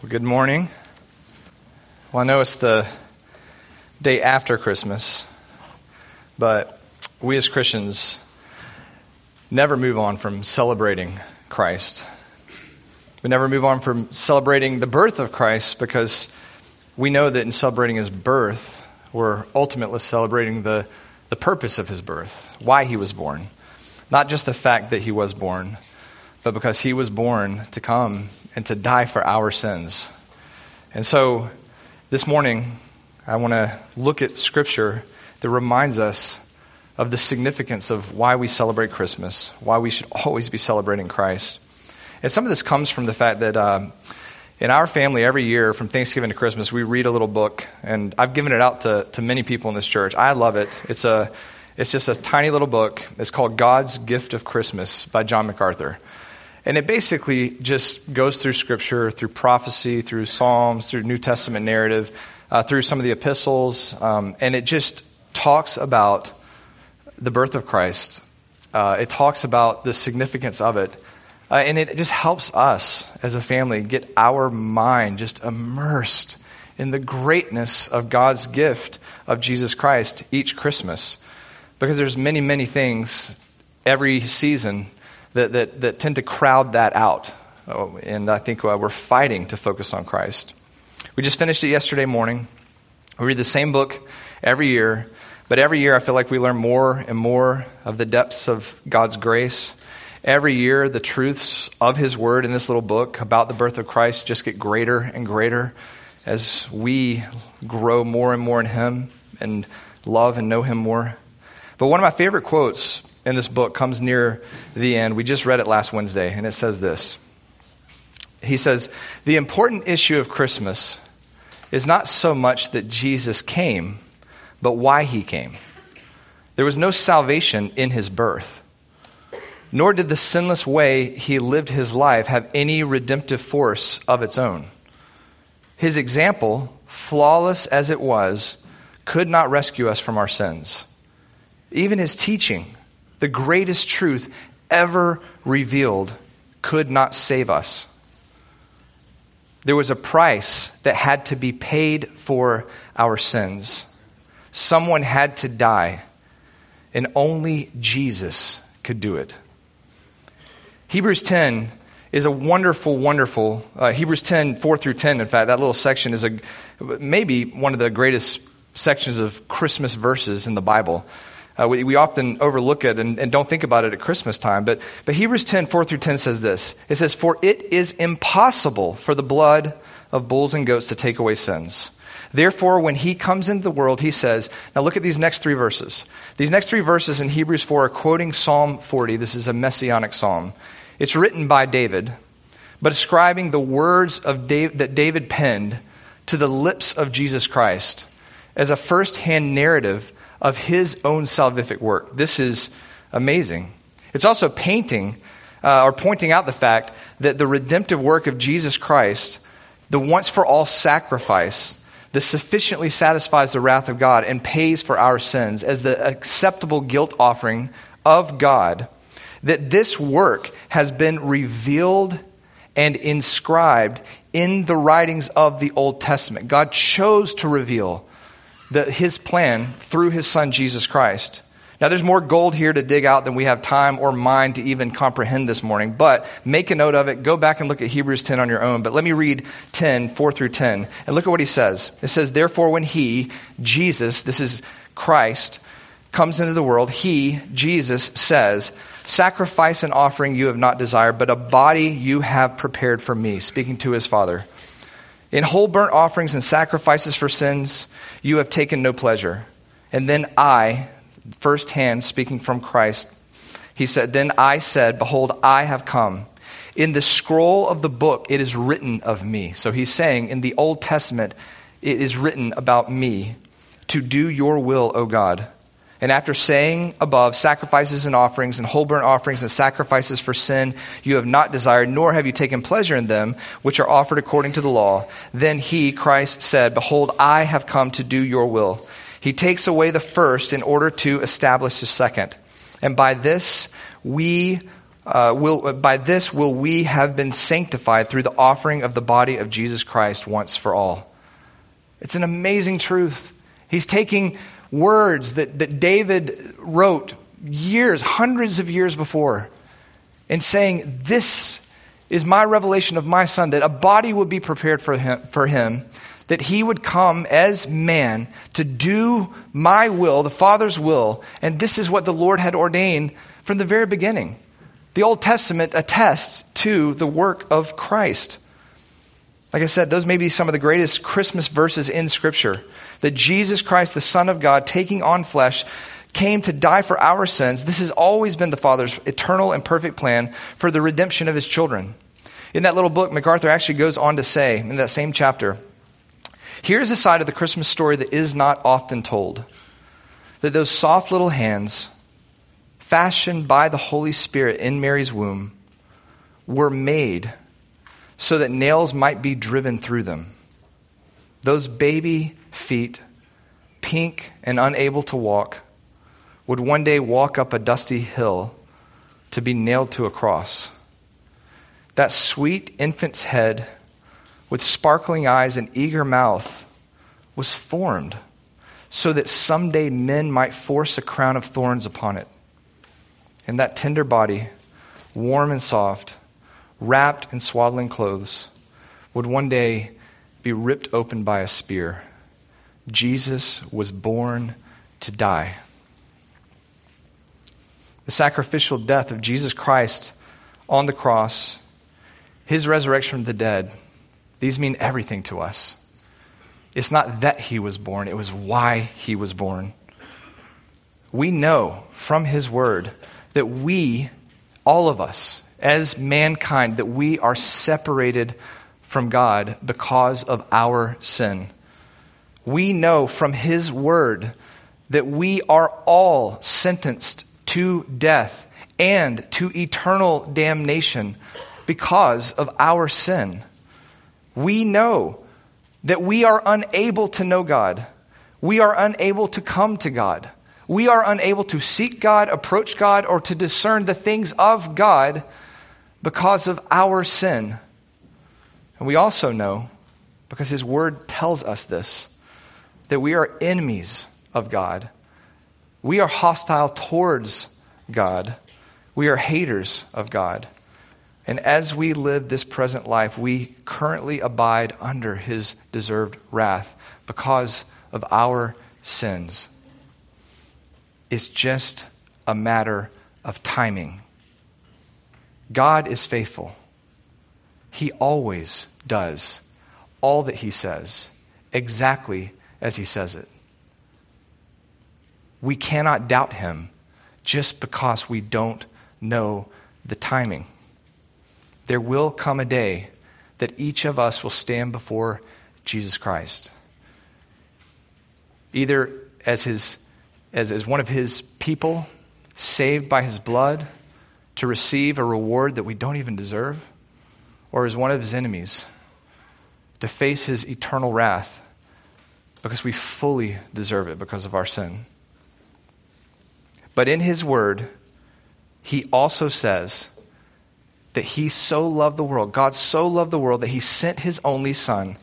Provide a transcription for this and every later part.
Well, good morning. Well, I know it's the day after Christmas, but we as Christians never move on from celebrating Christ. We never move on from celebrating the birth of Christ because we know that in celebrating his birth, we're ultimately celebrating the, the purpose of his birth, why he was born. Not just the fact that he was born, but because he was born to come and to die for our sins. And so this morning, I want to look at scripture that reminds us of the significance of why we celebrate Christmas, why we should always be celebrating Christ. And some of this comes from the fact that um, in our family, every year from Thanksgiving to Christmas, we read a little book, and I've given it out to, to many people in this church. I love it. It's, a, it's just a tiny little book. It's called God's Gift of Christmas by John MacArthur. And it basically just goes through Scripture, through prophecy, through Psalms, through New Testament narrative, uh, through some of the epistles, um, and it just talks about the birth of Christ. Uh, it talks about the significance of it. Uh, and it just helps us as a family get our mind just immersed in the greatness of God's gift of Jesus Christ each Christmas. Because there's many, many things every season that, that, that tend to crowd that out. Oh, and I think uh, we're fighting to focus on Christ. We just finished it yesterday morning. We read the same book every year, but every year I feel like we learn more and more of the depths of God's grace. Every year, the truths of His Word in this little book about the birth of Christ just get greater and greater as we grow more and more in Him and love and know Him more. But one of my favorite quotes in this book comes near the end. We just read it last Wednesday, and it says this. He says, The important issue of Christmas is not so much that Jesus came, but why he came. There was no salvation in his birth, nor did the sinless way he lived his life have any redemptive force of its own. His example, flawless as it was, could not rescue us from our sins. Even his teaching, the greatest truth ever revealed, could not save us. There was a price that had to be paid for our sins. Someone had to die, and only Jesus could do it. Hebrews 10 is a wonderful, wonderful, uh, Hebrews 10, 4 through 10, in fact, that little section is a, maybe one of the greatest sections of Christmas verses in the Bible. Uh, we, we, often overlook it and, and, don't think about it at Christmas time. But, but Hebrews 10, 4 through 10 says this It says, For it is impossible for the blood of bulls and goats to take away sins. Therefore, when he comes into the world, he says, Now look at these next three verses. These next three verses in Hebrews 4 are quoting Psalm 40. This is a messianic psalm. It's written by David, but ascribing the words of David, that David penned to the lips of Jesus Christ as a first hand narrative of his own salvific work. This is amazing. It's also painting uh, or pointing out the fact that the redemptive work of Jesus Christ, the once for all sacrifice, that sufficiently satisfies the wrath of God and pays for our sins as the acceptable guilt offering of God, that this work has been revealed and inscribed in the writings of the Old Testament. God chose to reveal the, his plan through his son Jesus Christ. Now, there's more gold here to dig out than we have time or mind to even comprehend this morning, but make a note of it. Go back and look at Hebrews 10 on your own. But let me read 10, 4 through 10, and look at what he says. It says, Therefore, when he, Jesus, this is Christ, comes into the world, he, Jesus, says, Sacrifice and offering you have not desired, but a body you have prepared for me, speaking to his Father. In whole burnt offerings and sacrifices for sins, you have taken no pleasure. And then I, firsthand speaking from Christ, he said, Then I said, Behold, I have come. In the scroll of the book, it is written of me. So he's saying, in the Old Testament, it is written about me to do your will, O God. And after saying above, sacrifices and offerings and whole burnt offerings and sacrifices for sin you have not desired, nor have you taken pleasure in them, which are offered according to the law, then he, Christ, said, Behold, I have come to do your will. He takes away the first in order to establish the second. And by this we uh, will, by this will we have been sanctified through the offering of the body of Jesus Christ once for all. It's an amazing truth. He's taking words that, that David wrote years, hundreds of years before, and saying, This is my revelation of my son, that a body would be prepared for him, for him that he would come as man to do my will, the Father's will, and this is what the Lord had ordained from the very beginning. The Old Testament attests to the work of Christ. Like I said, those may be some of the greatest Christmas verses in Scripture. That Jesus Christ, the Son of God, taking on flesh, came to die for our sins. This has always been the Father's eternal and perfect plan for the redemption of his children. In that little book, MacArthur actually goes on to say, in that same chapter, here's a side of the Christmas story that is not often told that those soft little hands fashioned by the Holy Spirit in Mary's womb, were made so that nails might be driven through them. Those baby feet, pink and unable to walk, would one day walk up a dusty hill to be nailed to a cross. That sweet infant's head, with sparkling eyes and eager mouth, was formed so that someday men might force a crown of thorns upon it and that tender body, warm and soft, wrapped in swaddling clothes, would one day be ripped open by a spear. Jesus was born to die. The sacrificial death of Jesus Christ on the cross, his resurrection from the dead, these mean everything to us. It's not that he was born, it was why he was born. We know from his word that we, all of us, as mankind, that we are separated from God because of our sin. We know from His Word that we are all sentenced to death and to eternal damnation because of our sin. We know that we are unable to know God. We are unable to come to God we are unable to seek God, approach God, or to discern the things of God because of our sin. And we also know, because His Word tells us this, that we are enemies of God. We are hostile towards God. We are haters of God. And as we live this present life, we currently abide under His deserved wrath because of our sins. It's just a matter of timing. God is faithful. He always does all that He says, exactly as He says it. We cannot doubt Him just because we don't know the timing. There will come a day that each of us will stand before Jesus Christ, either as His as, as one of his people, saved by his blood, to receive a reward that we don't even deserve, or as one of his enemies, to face his eternal wrath because we fully deserve it because of our sin. But in his word, he also says that he so loved the world, God so loved the world that he sent his only son,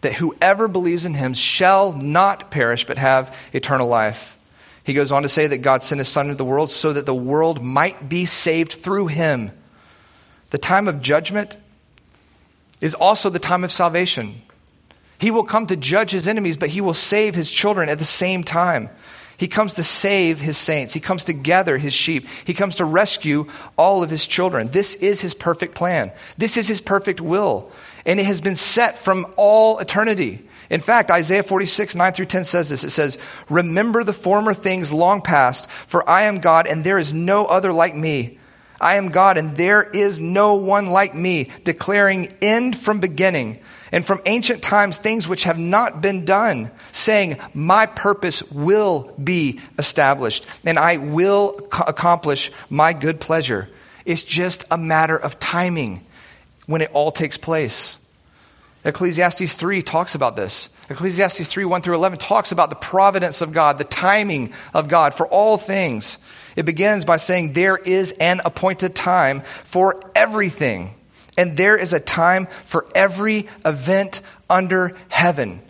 that whoever believes in him shall not perish but have eternal life. He goes on to say that God sent his Son into the world so that the world might be saved through him. The time of judgment is also the time of salvation. He will come to judge his enemies, but he will save his children at the same time. He comes to save his saints. He comes to gather his sheep. He comes to rescue all of his children. This is his perfect plan. This is his perfect will. And it has been set from all eternity. In fact, Isaiah 46, 9 through 10 says this. It says, Remember the former things long past, for I am God and there is no other like me. I am God and there is no one like me, declaring end from beginning and from ancient times things which have not been done, saying, My purpose will be established and I will accomplish my good pleasure. It's just a matter of timing when it all takes place. Ecclesiastes 3 talks about this. Ecclesiastes 3 1 through 11 talks about the providence of God, the timing of God for all things. It begins by saying, There is an appointed time for everything, and there is a time for every event under heaven.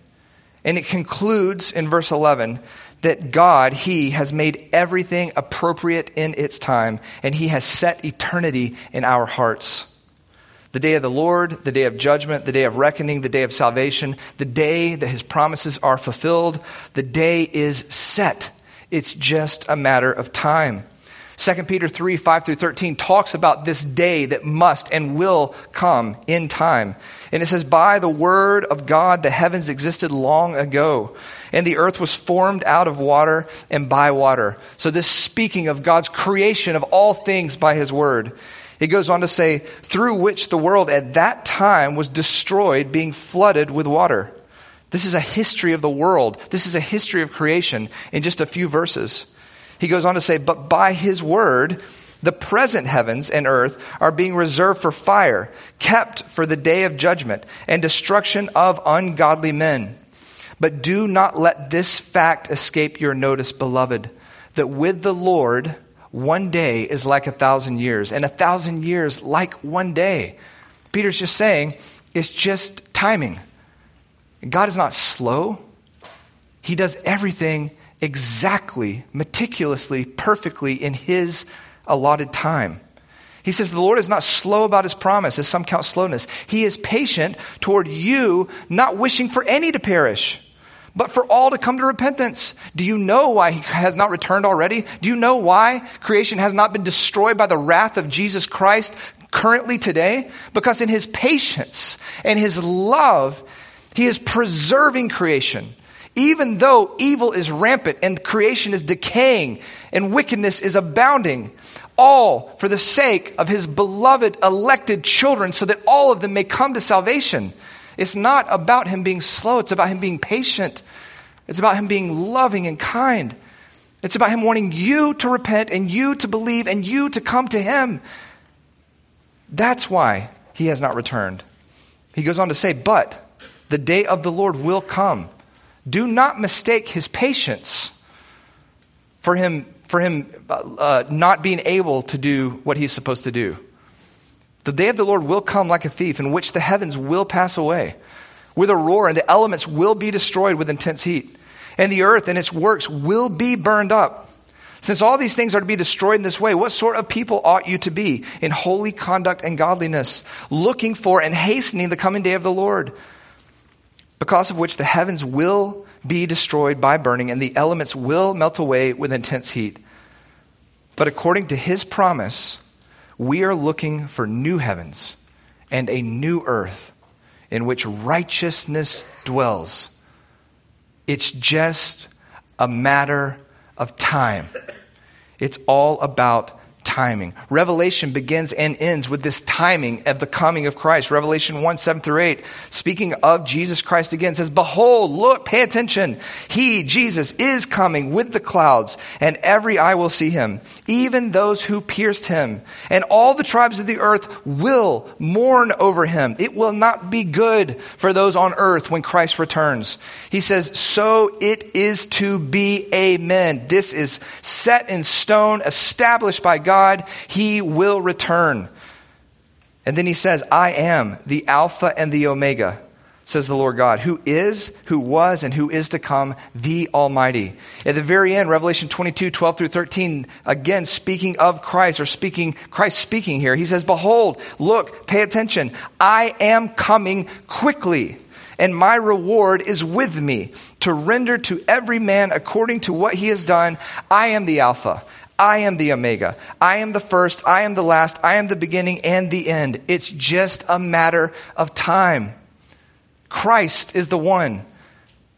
And it concludes in verse 11 that God, He, has made everything appropriate in its time, and He has set eternity in our hearts. The day of the Lord, the day of judgment, the day of reckoning, the day of salvation, the day that His promises are fulfilled, the day is set. It's just a matter of time. 2 Peter 3 5 through 13 talks about this day that must and will come in time. And it says, By the word of God, the heavens existed long ago, and the earth was formed out of water and by water. So, this speaking of God's creation of all things by his word. It goes on to say, through which the world at that time was destroyed, being flooded with water. This is a history of the world. This is a history of creation in just a few verses. He goes on to say, But by his word, the present heavens and earth are being reserved for fire, kept for the day of judgment and destruction of ungodly men. But do not let this fact escape your notice, beloved, that with the Lord, one day is like a thousand years, and a thousand years like one day. Peter's just saying it's just timing. God is not slow, He does everything exactly, meticulously, perfectly in his allotted time. He says, The Lord is not slow about his promise, as some count slowness. He is patient toward you, not wishing for any to perish, but for all to come to repentance. Do you know why he has not returned already? Do you know why creation has not been destroyed by the wrath of Jesus Christ currently today? Because in his patience and his love, he is preserving creation even though evil is rampant and creation is decaying and wickedness is abounding, all for the sake of his beloved elected children, so that all of them may come to salvation. It's not about him being slow, it's about him being patient. It's about him being loving and kind. It's about him wanting you to repent and you to believe and you to come to him. That's why he has not returned. He goes on to say, But the day of the Lord will come do not mistake his patience for him, for him uh, uh, not being able to do what he's supposed to do. The day of the Lord will come like a thief, in which the heavens will pass away with a roar, and the elements will be destroyed with intense heat, and the earth and its works will be burned up. Since all these things are to be destroyed in this way, what sort of people ought you to be in holy conduct and godliness, looking for and hastening the coming day of the Lord? because of which the heavens will be destroyed by burning and the elements will melt away with intense heat. But according to his promise, we are looking for new heavens and a new earth in which righteousness dwells. It's just a matter of time. It's all about timing. Revelation begins and ends with this timing of the coming of Christ. Revelation 1 7 through 8, speaking of Jesus Christ again, says, Behold, look, pay attention. He, Jesus, is coming with the clouds, and every eye will see him, even those who pierced him. And all the tribes of the earth will mourn over him. It will not be good for those on earth when Christ returns. He says, So it is to be. Amen. This is set in stone, established by God God, he will return. And then he says, I am the Alpha and the Omega, says the Lord God, who is, who was, and who is to come, the Almighty. At the very end, Revelation 22, 12 through 13, again, speaking of Christ, or speaking, Christ speaking here, he says, Behold, look, pay attention. I am coming quickly and my reward is with me to render to every man according to what he has done. I am the Alpha. I am the Omega. I am the first. I am the last. I am the beginning and the end. It's just a matter of time. Christ is the one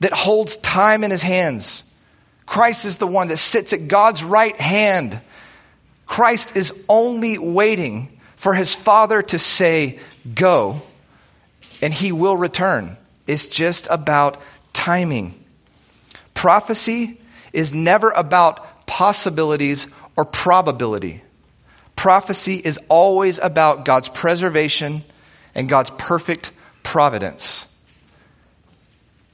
that holds time in his hands. Christ is the one that sits at God's right hand. Christ is only waiting for his Father to say, Go, and he will return. It's just about timing. Prophecy is never about possibilities, or probability. Prophecy is always about God's preservation and God's perfect providence.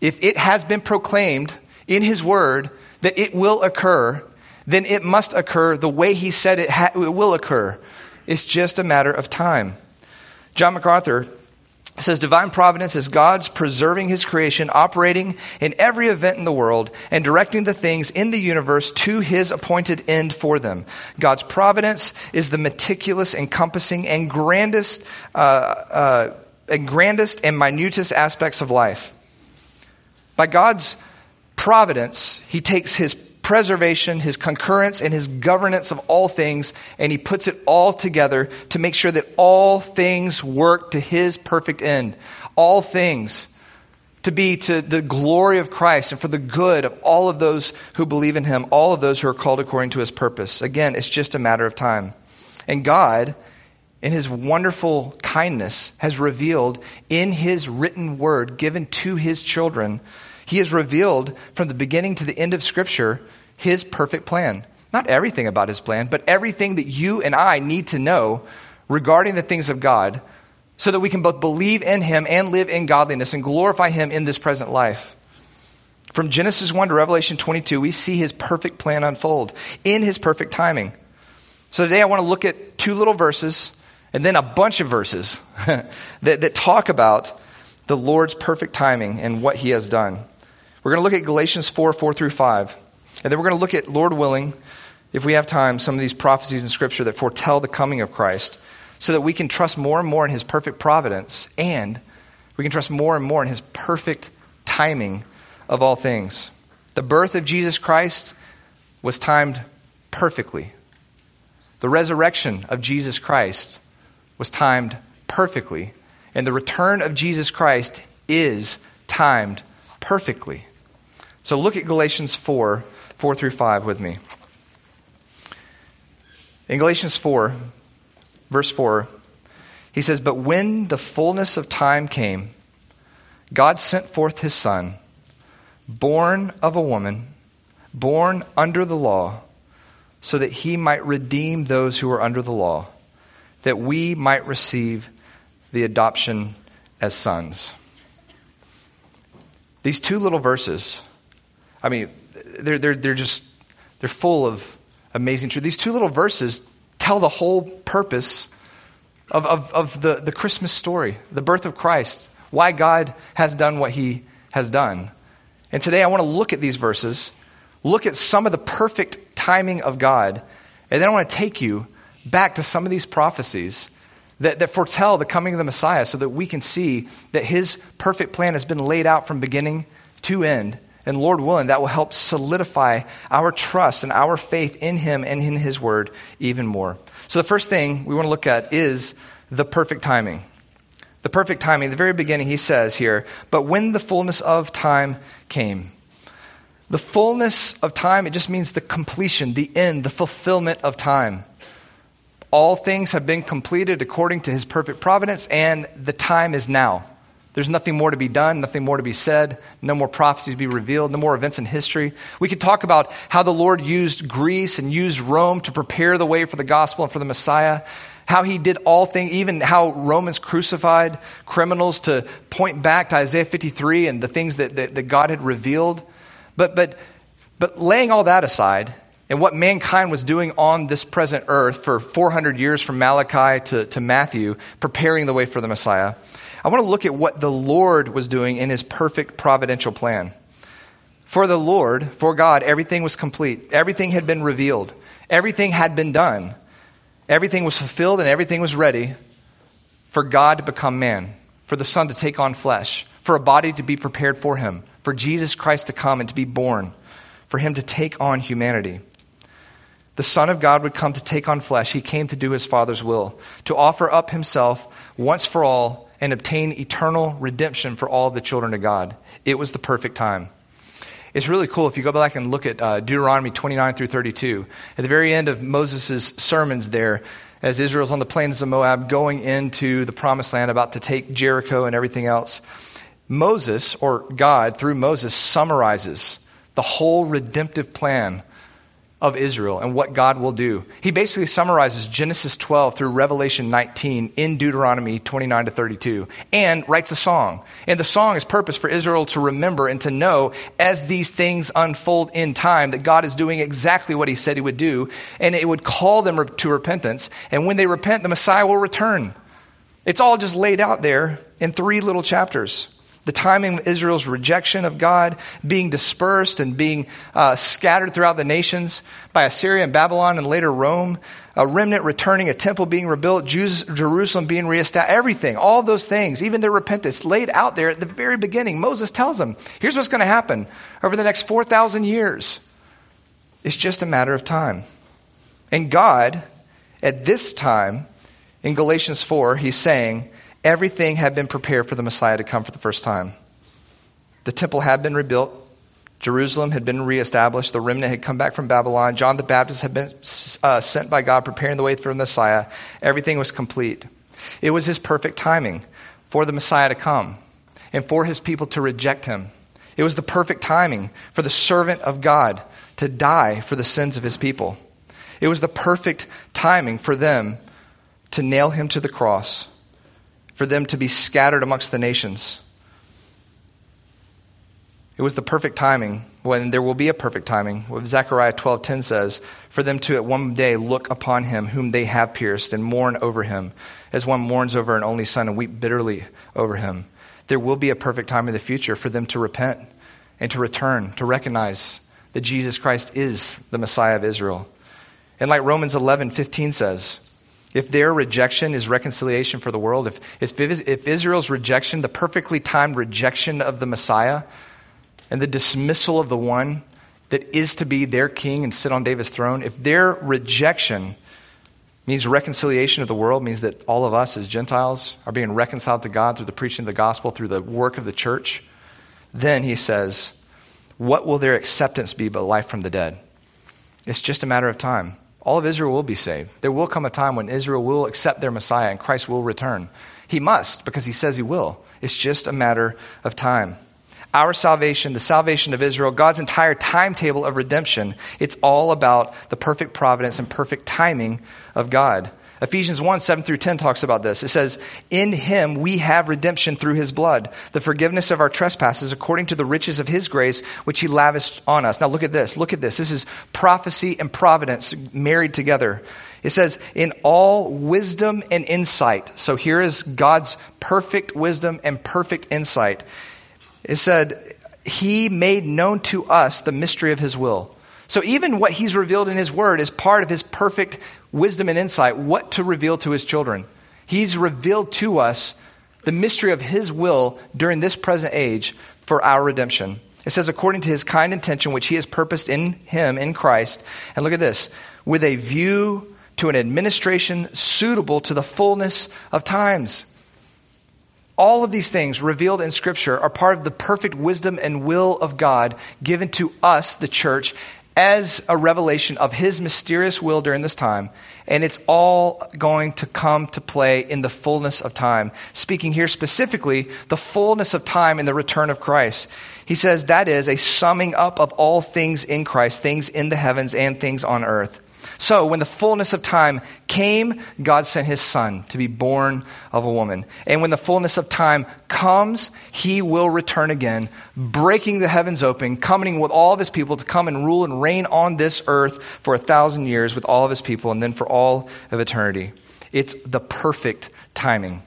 if it has been proclaimed in His Word that it will occur, then it must occur the way He said it, ha- it will occur. It's just a matter of time. John MacArthur says divine providence is God's preserving his creation, operating in every event in the world, and directing the things in the universe to his appointed end for them. God's providence is the meticulous, encompassing, and grandest, uh, uh, and grandest and minutest aspects of life. By God's providence, he takes his preservation, his concurrence, and his governance of all things, and he puts it all together to make sure that all things work to his perfect end. All things to be to the glory of Christ and for the good of all of those who believe in him, all of those who are called according to his purpose. Again, it's just a matter of time. And God, in his wonderful kindness, has revealed in his written word given to his children, he has revealed from the beginning to the end of Scripture his perfect plan. Not everything about his plan, but everything that you and I need to know regarding the things of God so that we can both believe in him and live in godliness and glorify him in this present life. From Genesis 1 to Revelation 22, we see his perfect plan unfold in his perfect timing. So today I want to look at two little verses and then a bunch of verses that, that talk about the Lord's perfect timing and what he has done. We're going to look at Galatians 4 4 through 5. And then we're going to look at, Lord willing, if we have time, some of these prophecies in Scripture that foretell the coming of Christ so that we can trust more and more in His perfect providence and we can trust more and more in His perfect timing of all things. The birth of Jesus Christ was timed perfectly. The resurrection of Jesus Christ was timed perfectly. And the return of Jesus Christ is timed perfectly. So look at Galatians 4 4 through 5 with me. In Galatians 4, verse 4, he says, But when the fullness of time came, God sent forth his Son, born of a woman, born under the law, so that he might redeem those who are under the law, that we might receive the adoption as sons. These two little verses, I mean, they're, they're, they're just, they're full of amazing truth. These two little verses tell the whole purpose of, of, of the, the Christmas story, the birth of Christ, why God has done what he has done. And today I want to look at these verses, look at some of the perfect timing of God, and then I want to take you back to some of these prophecies that, that foretell the coming of the Messiah so that we can see that his perfect plan has been laid out from beginning to end and Lord willing, that will help solidify our trust and our faith in Him and in His Word even more. So, the first thing we want to look at is the perfect timing. The perfect timing. the very beginning, He says here, but when the fullness of time came. The fullness of time, it just means the completion, the end, the fulfillment of time. All things have been completed according to His perfect providence, and the time is now. There's nothing more to be done, nothing more to be said, no more prophecies to be revealed, no more events in history. We could talk about how the Lord used Greece and used Rome to prepare the way for the gospel and for the Messiah, how he did all things, even how Romans crucified criminals to point back to Isaiah 53 and the things that, that, that God had revealed. But, but, but laying all that aside, and what mankind was doing on this present earth for 400 years from Malachi to, to Matthew, preparing the way for the Messiah. I want to look at what the Lord was doing in his perfect providential plan. For the Lord, for God, everything was complete. Everything had been revealed. Everything had been done. Everything was fulfilled and everything was ready for God to become man, for the Son to take on flesh, for a body to be prepared for him, for Jesus Christ to come and to be born, for him to take on humanity. The Son of God would come to take on flesh. He came to do his Father's will, to offer up himself once for all and obtain eternal redemption for all the children of God. It was the perfect time. It's really cool if you go back and look at uh, Deuteronomy 29 through 32. At the very end of Moses' sermons there, as Israel's on the plains of Moab going into the promised land, about to take Jericho and everything else, Moses, or God through Moses, summarizes the whole redemptive plan of Israel and what God will do. He basically summarizes Genesis 12 through Revelation 19 in Deuteronomy 29 to 32 and writes a song. And the song is purpose for Israel to remember and to know as these things unfold in time that God is doing exactly what he said he would do and it would call them to repentance. And when they repent, the Messiah will return. It's all just laid out there in three little chapters the timing of Israel's rejection of God, being dispersed and being uh, scattered throughout the nations by Assyria and Babylon and later Rome, a remnant returning, a temple being rebuilt, Jews, Jerusalem being reestablished, everything, all those things, even their repentance laid out there at the very beginning. Moses tells them, here's what's going to happen over the next 4,000 years. It's just a matter of time. And God, at this time, in Galatians 4, he's saying, Everything had been prepared for the Messiah to come for the first time. The temple had been rebuilt. Jerusalem had been reestablished. The remnant had come back from Babylon. John the Baptist had been uh, sent by God, preparing the way for the Messiah. Everything was complete. It was his perfect timing for the Messiah to come and for his people to reject him. It was the perfect timing for the servant of God to die for the sins of his people. It was the perfect timing for them to nail him to the cross for them to be scattered amongst the nations. It was the perfect timing when there will be a perfect timing. What Zechariah 12:10 says, for them to at one day look upon him whom they have pierced and mourn over him, as one mourns over an only son and weep bitterly over him. There will be a perfect time in the future for them to repent and to return, to recognize that Jesus Christ is the Messiah of Israel. And like Romans 11:15 says, if their rejection is reconciliation for the world, if, if Israel's rejection, the perfectly timed rejection of the Messiah, and the dismissal of the one that is to be their king and sit on David's throne, if their rejection means reconciliation of the world, means that all of us as Gentiles are being reconciled to God through the preaching of the gospel, through the work of the church, then he says, what will their acceptance be but life from the dead? It's just a matter of time all of Israel will be saved. There will come a time when Israel will accept their Messiah and Christ will return. He must because he says he will. It's just a matter of time. Our salvation, the salvation of Israel, God's entire timetable of redemption, it's all about the perfect providence and perfect timing of God. Ephesians 1 7 through 10 talks about this. It says, In him we have redemption through his blood, the forgiveness of our trespasses according to the riches of his grace, which he lavished on us. Now look at this. Look at this. This is prophecy and providence married together. It says, In all wisdom and insight. So here is God's perfect wisdom and perfect insight. It said, He made known to us the mystery of his will. So even what he's revealed in his word is part of his perfect wisdom and insight, what to reveal to his children. He's revealed to us the mystery of his will during this present age for our redemption. It says, according to his kind intention, which he has purposed in him, in Christ. And look at this with a view to an administration suitable to the fullness of times. All of these things revealed in Scripture are part of the perfect wisdom and will of God given to us, the church, as a revelation of his mysterious will during this time, and it's all going to come to play in the fullness of time. Speaking here specifically, the fullness of time in the return of Christ. He says that is a summing up of all things in Christ, things in the heavens and things on earth. So, when the fullness of time came, God sent his son to be born of a woman. And when the fullness of time comes, he will return again, breaking the heavens open, coming with all of his people to come and rule and reign on this earth for a thousand years with all of his people and then for all of eternity. It's the perfect timing.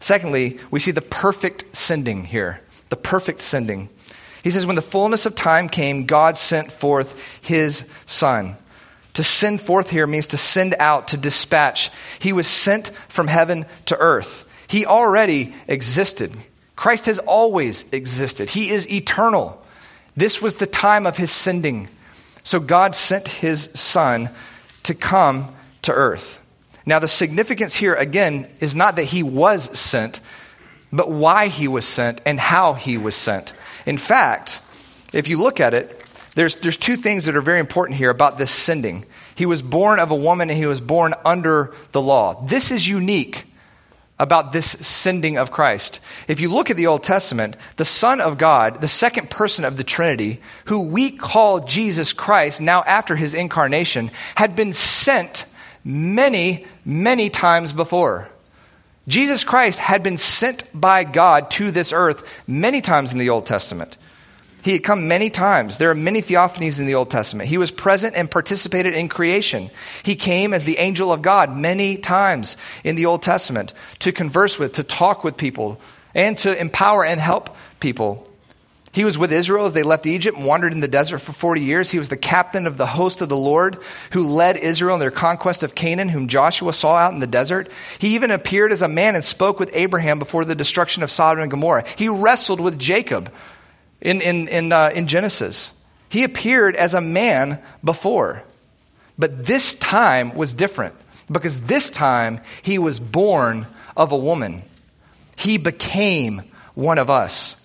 Secondly, we see the perfect sending here. The perfect sending. He says, When the fullness of time came, God sent forth his son. To send forth here means to send out, to dispatch. He was sent from heaven to earth. He already existed. Christ has always existed. He is eternal. This was the time of his sending. So God sent his son to come to earth. Now, the significance here, again, is not that he was sent, but why he was sent and how he was sent. In fact, if you look at it, there's, there's two things that are very important here about this sending. He was born of a woman and he was born under the law. This is unique about this sending of Christ. If you look at the Old Testament, the Son of God, the second person of the Trinity, who we call Jesus Christ now after his incarnation, had been sent many, many times before. Jesus Christ had been sent by God to this earth many times in the Old Testament. He had come many times. There are many theophanies in the Old Testament. He was present and participated in creation. He came as the angel of God many times in the Old Testament to converse with, to talk with people, and to empower and help people. He was with Israel as they left Egypt and wandered in the desert for 40 years. He was the captain of the host of the Lord who led Israel in their conquest of Canaan, whom Joshua saw out in the desert. He even appeared as a man and spoke with Abraham before the destruction of Sodom and Gomorrah. He wrestled with Jacob in, in, in, uh, in Genesis. He appeared as a man before. But this time was different because this time he was born of a woman. He became one of us.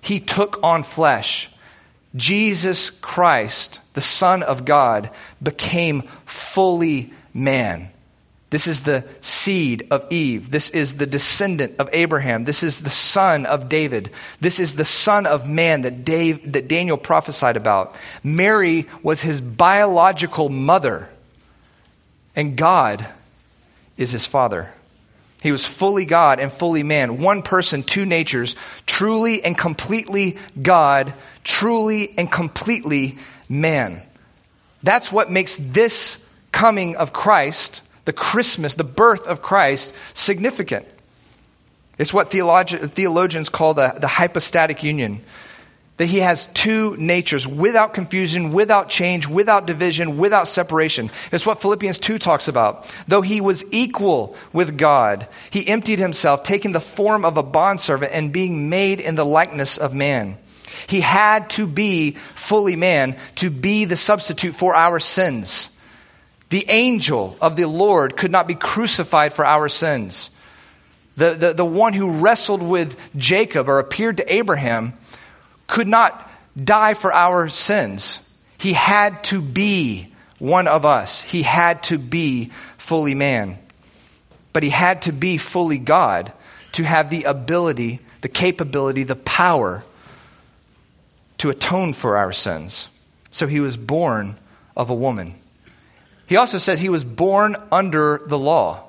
He took on flesh. Jesus Christ, the Son of God, became fully man. This is the seed of Eve. This is the descendant of Abraham. This is the son of David. This is the son of man that, Dave, that Daniel prophesied about. Mary was his biological mother, and God is his father. He was fully God and fully man. One person, two natures, truly and completely God, truly and completely man. That's what makes this coming of Christ the Christmas, the birth of Christ, significant. It's what theologi- theologians call the, the hypostatic union. That he has two natures without confusion, without change, without division, without separation. It's what Philippians 2 talks about. Though he was equal with God, he emptied himself, taking the form of a bondservant and being made in the likeness of man. He had to be fully man to be the substitute for our sins. The angel of the Lord could not be crucified for our sins. The, the, the one who wrestled with Jacob or appeared to Abraham could not die for our sins. He had to be one of us, he had to be fully man. But he had to be fully God to have the ability, the capability, the power to atone for our sins. So he was born of a woman. He also says he was born under the law.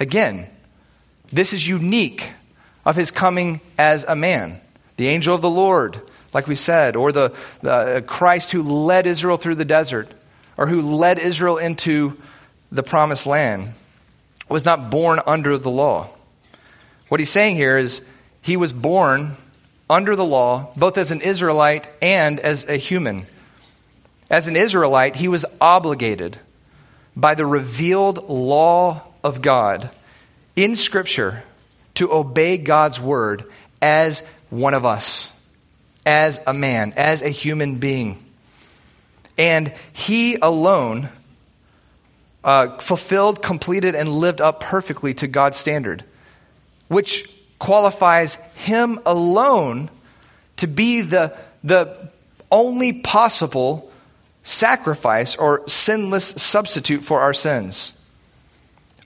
Again, this is unique of his coming as a man. The angel of the Lord, like we said, or the, the uh, Christ who led Israel through the desert, or who led Israel into the promised land, was not born under the law. What he's saying here is he was born under the law, both as an Israelite and as a human. As an Israelite, he was obligated by the revealed law of God in Scripture to obey God's word as one of us, as a man, as a human being. And he alone uh, fulfilled, completed, and lived up perfectly to God's standard, which qualifies him alone to be the, the only possible sacrifice or sinless substitute for our sins.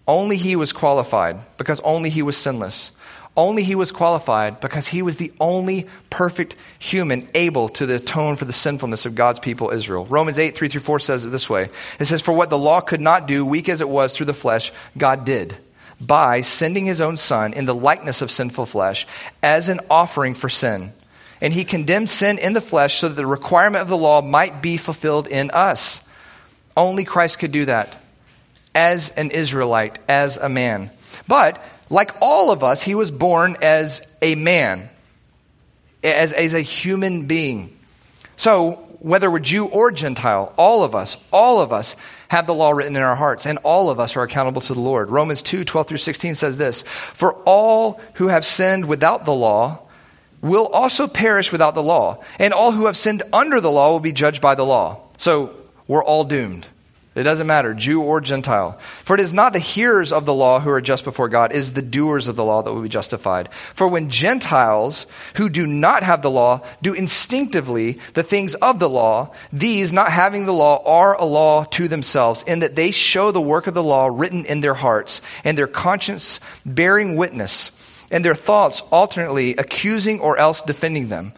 Only he was qualified because only he was sinless. Only he was qualified because he was the only perfect human able to atone for the sinfulness of God's people, Israel. Romans 8, 3 through 4 says it this way It says, For what the law could not do, weak as it was through the flesh, God did by sending his own Son in the likeness of sinful flesh as an offering for sin and he condemned sin in the flesh so that the requirement of the law might be fulfilled in us. Only Christ could do that as an Israelite, as a man. But, like all of us, he was born as a man, as, as a human being. So, whether we're Jew or Gentile, all of us, all of us have the law written in our hearts, and all of us are accountable to the Lord. Romans 2 12 through 16 says this For all who have sinned without the law, will also perish without the law, and all who have sinned under the law will be judged by the law. So we're all doomed. It doesn't matter, Jew or Gentile. For it is not the hearers of the law who are just before God, it is the doers of the law that will be justified. For when Gentiles who do not have the law do instinctively the things of the law, these, not having the law, are a law to themselves, in that they show the work of the law written in their hearts, and their conscience bearing witness, and their thoughts alternately accusing or else defending them.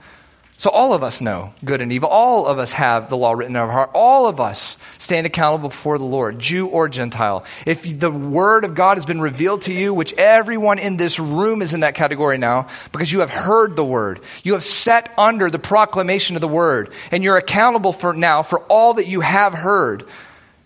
So all of us know good and evil. All of us have the law written in our heart. All of us stand accountable before the Lord, Jew or Gentile. If the word of God has been revealed to you, which everyone in this room is in that category now, because you have heard the word, you have set under the proclamation of the word, and you're accountable for now for all that you have heard.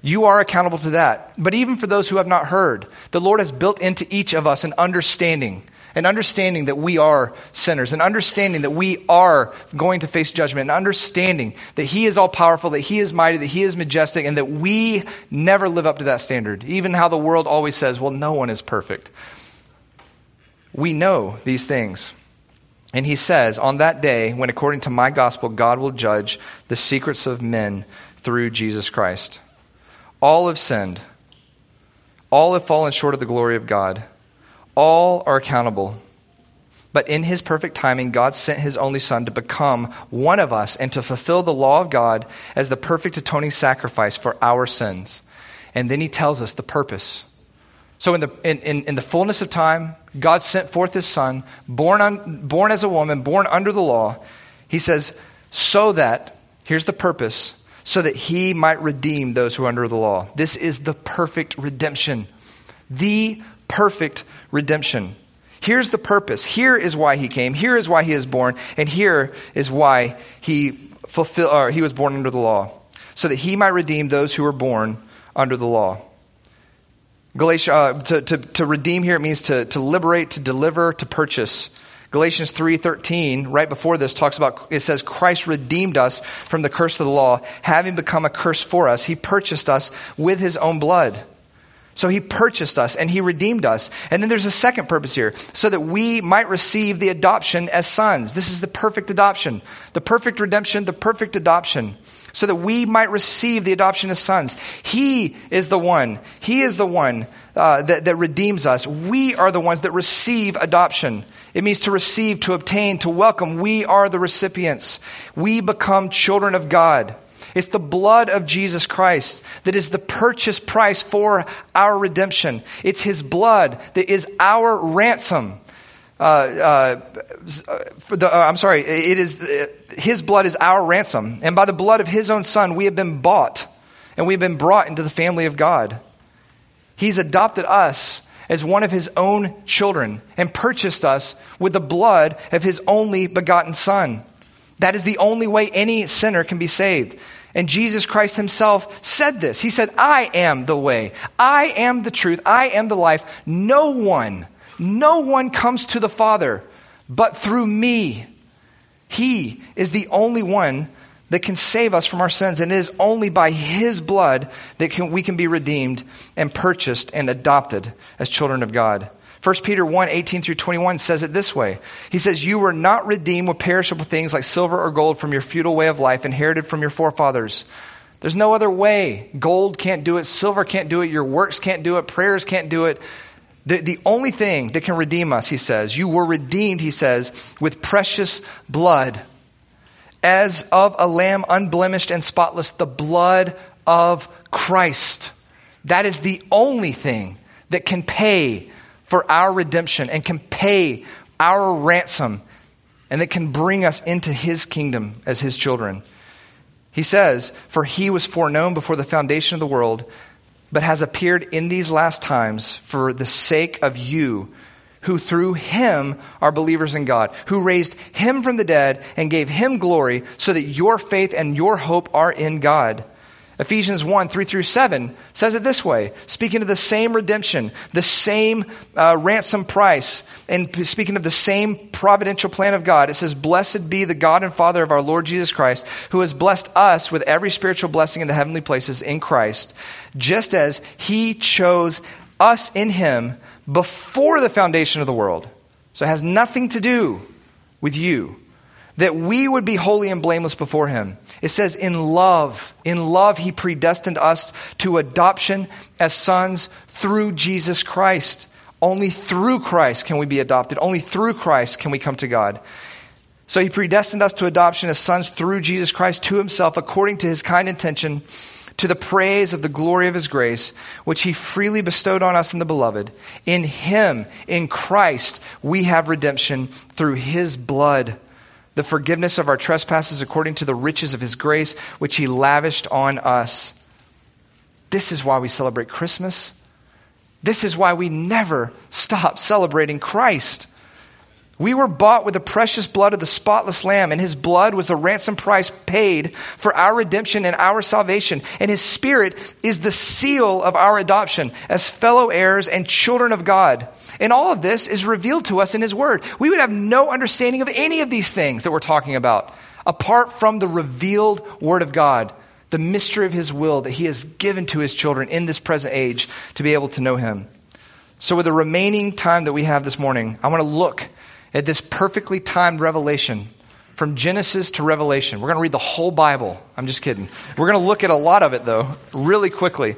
You are accountable to that. But even for those who have not heard, the Lord has built into each of us an understanding an understanding that we are sinners, and understanding that we are going to face judgment, and understanding that He is all powerful, that He is mighty, that He is majestic, and that we never live up to that standard. Even how the world always says, well, no one is perfect. We know these things. And he says, On that day, when according to my gospel, God will judge the secrets of men through Jesus Christ. All have sinned, all have fallen short of the glory of God all are accountable. But in his perfect timing, God sent his only Son to become one of us and to fulfill the law of God as the perfect atoning sacrifice for our sins. And then he tells us the purpose. So, in the, in, in, in the fullness of time, God sent forth his Son, born, on, born as a woman, born under the law. He says, so that, here's the purpose, so that he might redeem those who are under the law. This is the perfect redemption. The perfect redemption. Here's the purpose. Here is why he came. Here is why he is born. And here is why he, fulfill, or he was born under the law, so that he might redeem those who were born under the law. Galatia, uh, to, to, to redeem here, it means to, to liberate, to deliver, to purchase. Galatians 3:13 right before this talks about it says Christ redeemed us from the curse of the law having become a curse for us he purchased us with his own blood so he purchased us and he redeemed us. And then there's a second purpose here, so that we might receive the adoption as sons. This is the perfect adoption, the perfect redemption, the perfect adoption, so that we might receive the adoption as sons. He is the one, he is the one uh, that, that redeems us. We are the ones that receive adoption. It means to receive, to obtain, to welcome. We are the recipients. We become children of God. It's the blood of Jesus Christ that is the purchase price for our redemption. It's his blood that is our ransom. Uh, uh, the, uh, I'm sorry, it is his blood is our ransom. And by the blood of his own son, we have been bought and we've been brought into the family of God. He's adopted us as one of his own children and purchased us with the blood of his only begotten son. That is the only way any sinner can be saved. And Jesus Christ himself said this. He said, I am the way. I am the truth. I am the life. No one, no one comes to the Father but through me. He is the only one that can save us from our sins. And it is only by his blood that can, we can be redeemed and purchased and adopted as children of God. 1 Peter 1 18 through 21 says it this way He says, You were not redeemed with perishable things like silver or gold from your futile way of life inherited from your forefathers. There's no other way. Gold can't do it, silver can't do it, your works can't do it, prayers can't do it. The, the only thing that can redeem us, he says, you were redeemed, he says, with precious blood, as of a lamb unblemished and spotless, the blood of Christ. That is the only thing that can pay for our redemption and can pay our ransom and that can bring us into his kingdom as his children. He says, For he was foreknown before the foundation of the world, but has appeared in these last times for the sake of you, who through him are believers in God, who raised him from the dead and gave him glory, so that your faith and your hope are in God. Ephesians 1 3 through 7 says it this way speaking of the same redemption, the same uh, ransom price, and speaking of the same providential plan of God, it says, Blessed be the God and Father of our Lord Jesus Christ, who has blessed us with every spiritual blessing in the heavenly places in Christ, just as he chose us in him before the foundation of the world. So it has nothing to do with you that we would be holy and blameless before him. It says, in love, in love, he predestined us to adoption as sons through Jesus Christ. Only through Christ can we be adopted. Only through Christ can we come to God. So he predestined us to adoption as sons through Jesus Christ to himself, according to his kind intention, to the praise of the glory of his grace, which he freely bestowed on us in the beloved. In him, in Christ, we have redemption through his blood the forgiveness of our trespasses according to the riches of his grace, which he lavished on us. This is why we celebrate Christmas. This is why we never stop celebrating Christ. We were bought with the precious blood of the spotless Lamb, and his blood was the ransom price paid for our redemption and our salvation. And his Spirit is the seal of our adoption as fellow heirs and children of God. And all of this is revealed to us in His Word. We would have no understanding of any of these things that we're talking about apart from the revealed Word of God, the mystery of His will that He has given to His children in this present age to be able to know Him. So, with the remaining time that we have this morning, I want to look at this perfectly timed revelation from Genesis to Revelation. We're going to read the whole Bible. I'm just kidding. We're going to look at a lot of it, though, really quickly.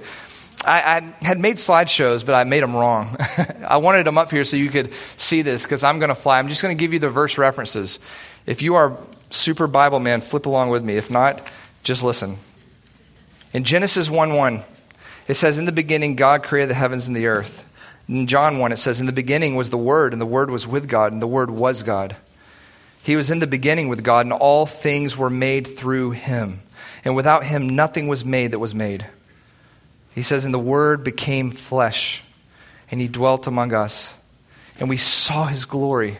I, I, had made slideshows, but I made them wrong. I wanted them up here so you could see this because I'm going to fly. I'm just going to give you the verse references. If you are super Bible man, flip along with me. If not, just listen. In Genesis 1 1, it says, In the beginning, God created the heavens and the earth. In John 1, it says, In the beginning was the Word, and the Word was with God, and the Word was God. He was in the beginning with God, and all things were made through him. And without him, nothing was made that was made. He says, And the Word became flesh, and he dwelt among us. And we saw his glory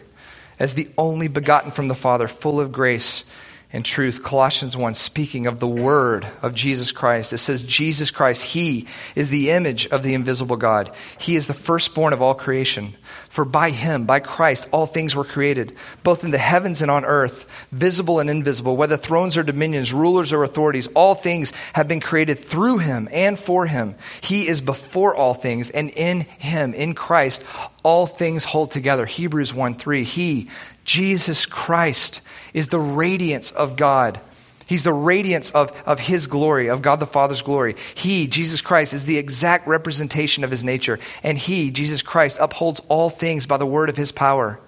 as the only begotten from the Father, full of grace and truth. Colossians 1, speaking of the Word of Jesus Christ, it says, Jesus Christ, He is the image of the invisible God. He is the firstborn of all creation. For by Him, by Christ, all things were created, both in the heavens and on earth, visible and invisible, whether thrones or dominions, rulers or authorities, all things have been created through Him and for Him. He is before all things, and in Him, in Christ, all things hold together. Hebrews 1 3. He, Jesus Christ, is the radiance of God. He's the radiance of, of His glory, of God the Father's glory. He, Jesus Christ, is the exact representation of His nature. And He, Jesus Christ, upholds all things by the word of His power.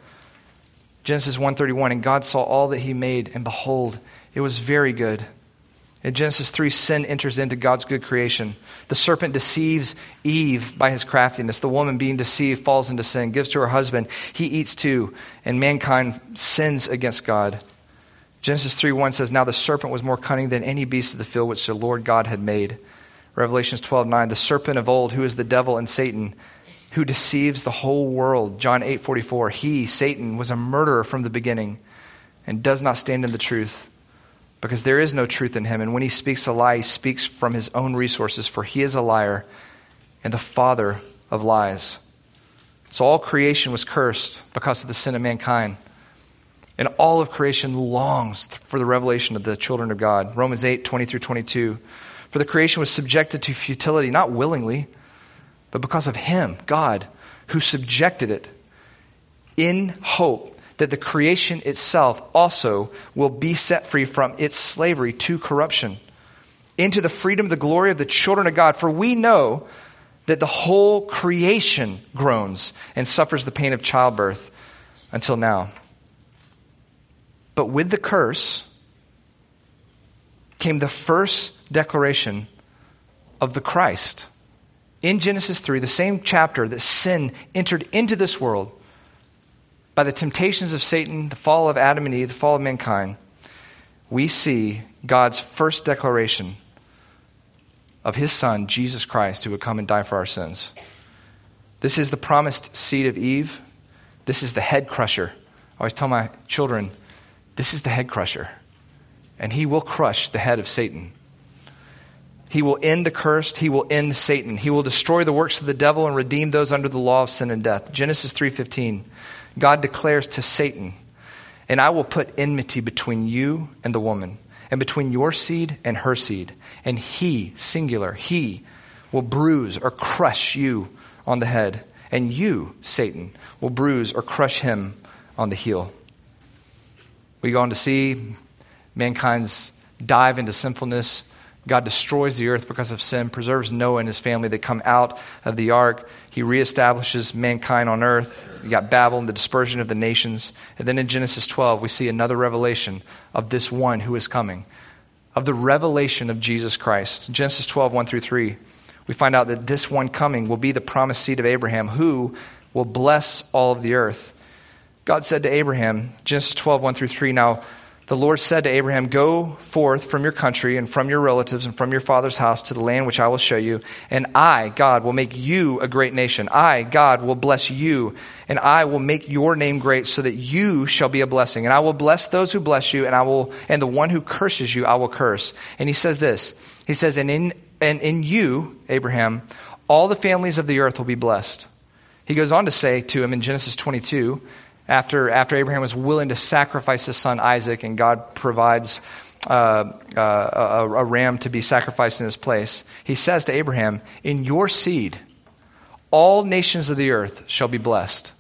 Genesis 1.31, And God saw all that He made, and behold, it was very good. In Genesis 3, sin enters into God's good creation. The serpent deceives Eve by his craftiness. The woman, being deceived, falls into sin, gives to her husband. He eats too, and mankind sins against God. Genesis 3 1 says, Now the serpent was more cunning than any beast of the field which the Lord God had made. Revelations 12 9, the serpent of old, who is the devil and Satan, who deceives the whole world. John eight forty four, he, Satan, was a murderer from the beginning and does not stand in the truth because there is no truth in him. And when he speaks a lie, he speaks from his own resources, for he is a liar and the father of lies. So all creation was cursed because of the sin of mankind. And all of creation longs for the revelation of the children of God. Romans 8, 20 through 22. For the creation was subjected to futility, not willingly, but because of Him, God, who subjected it in hope that the creation itself also will be set free from its slavery to corruption into the freedom, the glory of the children of God. For we know that the whole creation groans and suffers the pain of childbirth until now. But with the curse came the first declaration of the Christ. In Genesis 3, the same chapter that sin entered into this world by the temptations of Satan, the fall of Adam and Eve, the fall of mankind, we see God's first declaration of his son, Jesus Christ, who would come and die for our sins. This is the promised seed of Eve. This is the head crusher. I always tell my children, this is the head crusher, and he will crush the head of Satan. He will end the cursed, he will end Satan. He will destroy the works of the devil and redeem those under the law of sin and death. Genesis 3:15. God declares to Satan, "And I will put enmity between you and the woman, and between your seed and her seed, and he, singular, he will bruise or crush you on the head, and you, Satan, will bruise or crush him on the heel." We go on to see mankind's dive into sinfulness. God destroys the earth because of sin, preserves Noah and his family. They come out of the ark. He reestablishes mankind on earth. You got Babel and the dispersion of the nations. And then in Genesis 12, we see another revelation of this one who is coming, of the revelation of Jesus Christ. Genesis 12, 1 through 3, we find out that this one coming will be the promised seed of Abraham, who will bless all of the earth. God said to Abraham, Genesis 12, 1 through 3, Now the Lord said to Abraham, Go forth from your country and from your relatives and from your father's house to the land which I will show you, and I, God, will make you a great nation. I, God, will bless you, and I will make your name great so that you shall be a blessing. And I will bless those who bless you, and I will and the one who curses you I will curse. And he says this. He says, And in and in you, Abraham, all the families of the earth will be blessed. He goes on to say to him in Genesis 22, after, after Abraham was willing to sacrifice his son Isaac, and God provides uh, uh, a, a ram to be sacrificed in his place, he says to Abraham, In your seed, all nations of the earth shall be blessed.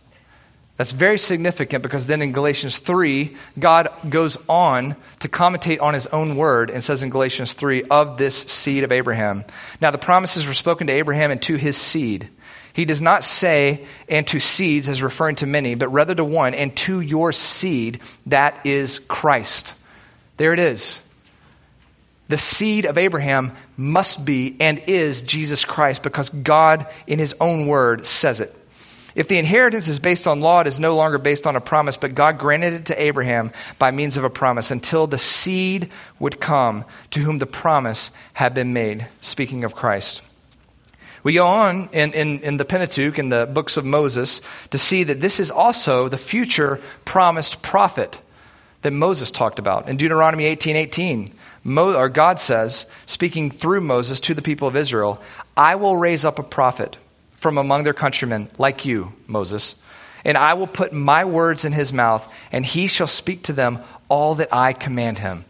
That's very significant because then in Galatians 3, God goes on to commentate on his own word and says in Galatians 3, of this seed of Abraham. Now, the promises were spoken to Abraham and to his seed. He does not say, and to seeds as referring to many, but rather to one, and to your seed, that is Christ. There it is. The seed of Abraham must be and is Jesus Christ because God, in his own word, says it. If the inheritance is based on law, it is no longer based on a promise, but God granted it to Abraham by means of a promise until the seed would come to whom the promise had been made. Speaking of Christ. We go on in, in, in, the Pentateuch, in the books of Moses, to see that this is also the future promised prophet that Moses talked about. In Deuteronomy 18 18, Mo, or God says, speaking through Moses to the people of Israel, I will raise up a prophet from among their countrymen, like you, Moses, and I will put my words in his mouth, and he shall speak to them all that I command him.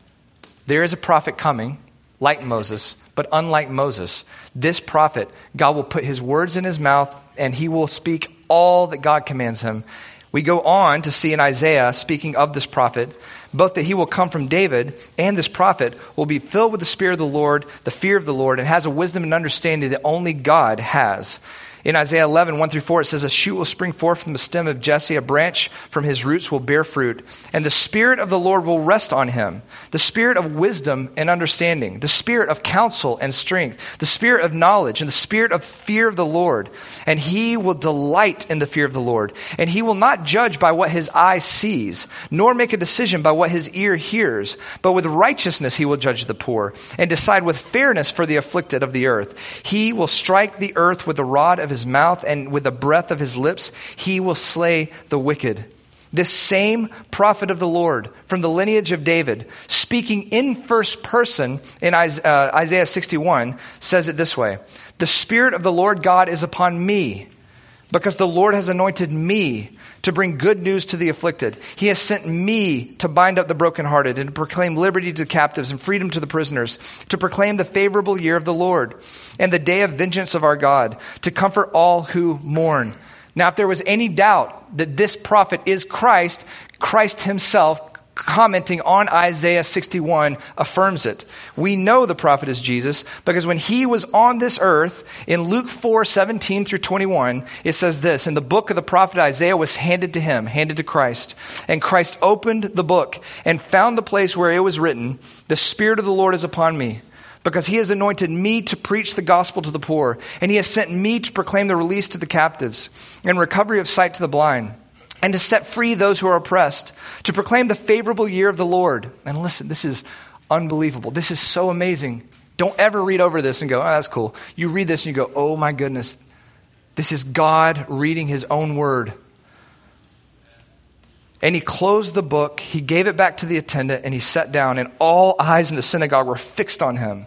There is a prophet coming, like Moses but unlike Moses, this prophet, God will put his words in his mouth and he will speak all that God commands him. We go on to see in Isaiah, speaking of this prophet, both that he will come from David and this prophet will be filled with the Spirit of the Lord, the fear of the Lord, and has a wisdom and understanding that only God has. In Isaiah 11, 1 through 4, it says, A shoot will spring forth from the stem of Jesse, a branch from his roots will bear fruit, and the Spirit of the Lord will rest on him the Spirit of wisdom and understanding, the Spirit of counsel and strength, the Spirit of knowledge, and the Spirit of fear of the Lord. And he will delight in the fear of the Lord. And he will not judge by what his eye sees, nor make a decision by what his ear hears, but with righteousness he will judge the poor, and decide with fairness for the afflicted of the earth. He will strike the earth with the rod of his his mouth and with the breath of his lips, he will slay the wicked. This same prophet of the Lord from the lineage of David, speaking in first person in uh, Isaiah 61, says it this way The Spirit of the Lord God is upon me, because the Lord has anointed me to bring good news to the afflicted. He has sent me to bind up the brokenhearted and to proclaim liberty to the captives and freedom to the prisoners, to proclaim the favorable year of the Lord and the day of vengeance of our God, to comfort all who mourn. Now, if there was any doubt that this prophet is Christ, Christ himself commenting on Isaiah 61 affirms it. We know the prophet is Jesus because when he was on this earth in Luke 4 17 through 21, it says this In the book of the prophet Isaiah was handed to him, handed to Christ. And Christ opened the book and found the place where it was written, The Spirit of the Lord is upon me. Because he has anointed me to preach the gospel to the poor, and he has sent me to proclaim the release to the captives, and recovery of sight to the blind and to set free those who are oppressed, to proclaim the favorable year of the Lord. And listen, this is unbelievable. This is so amazing. Don't ever read over this and go, oh, that's cool. You read this and you go, oh my goodness. This is God reading his own word. And he closed the book, he gave it back to the attendant, and he sat down, and all eyes in the synagogue were fixed on him.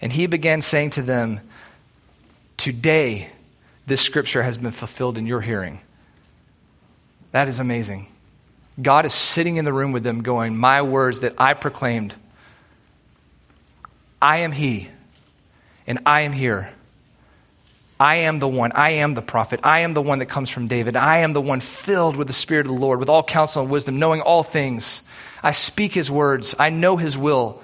And he began saying to them, Today, this scripture has been fulfilled in your hearing. That is amazing. God is sitting in the room with them, going, My words that I proclaimed, I am He, and I am here. I am the one. I am the prophet. I am the one that comes from David. I am the one filled with the Spirit of the Lord, with all counsel and wisdom, knowing all things. I speak his words. I know his will.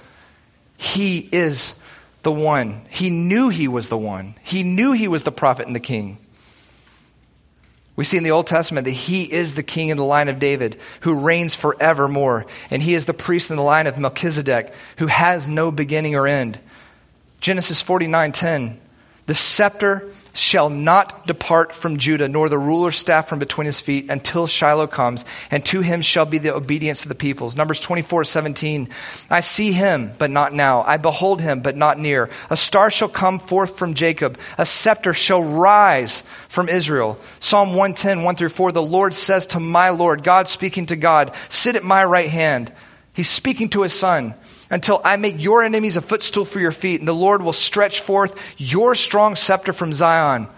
He is the one. He knew he was the one. He knew he was the prophet and the king. We see in the Old Testament that he is the king in the line of David who reigns forevermore. And he is the priest in the line of Melchizedek who has no beginning or end. Genesis 49 10. The scepter shall not depart from Judah, nor the ruler's staff from between his feet, until Shiloh comes, and to him shall be the obedience of the peoples. Numbers 24, 17. I see him, but not now. I behold him, but not near. A star shall come forth from Jacob. A scepter shall rise from Israel. Psalm 110, 1 through 4. The Lord says to my Lord, God speaking to God, sit at my right hand. He's speaking to his son until I make your enemies a footstool for your feet, and the Lord will stretch forth your strong scepter from Zion.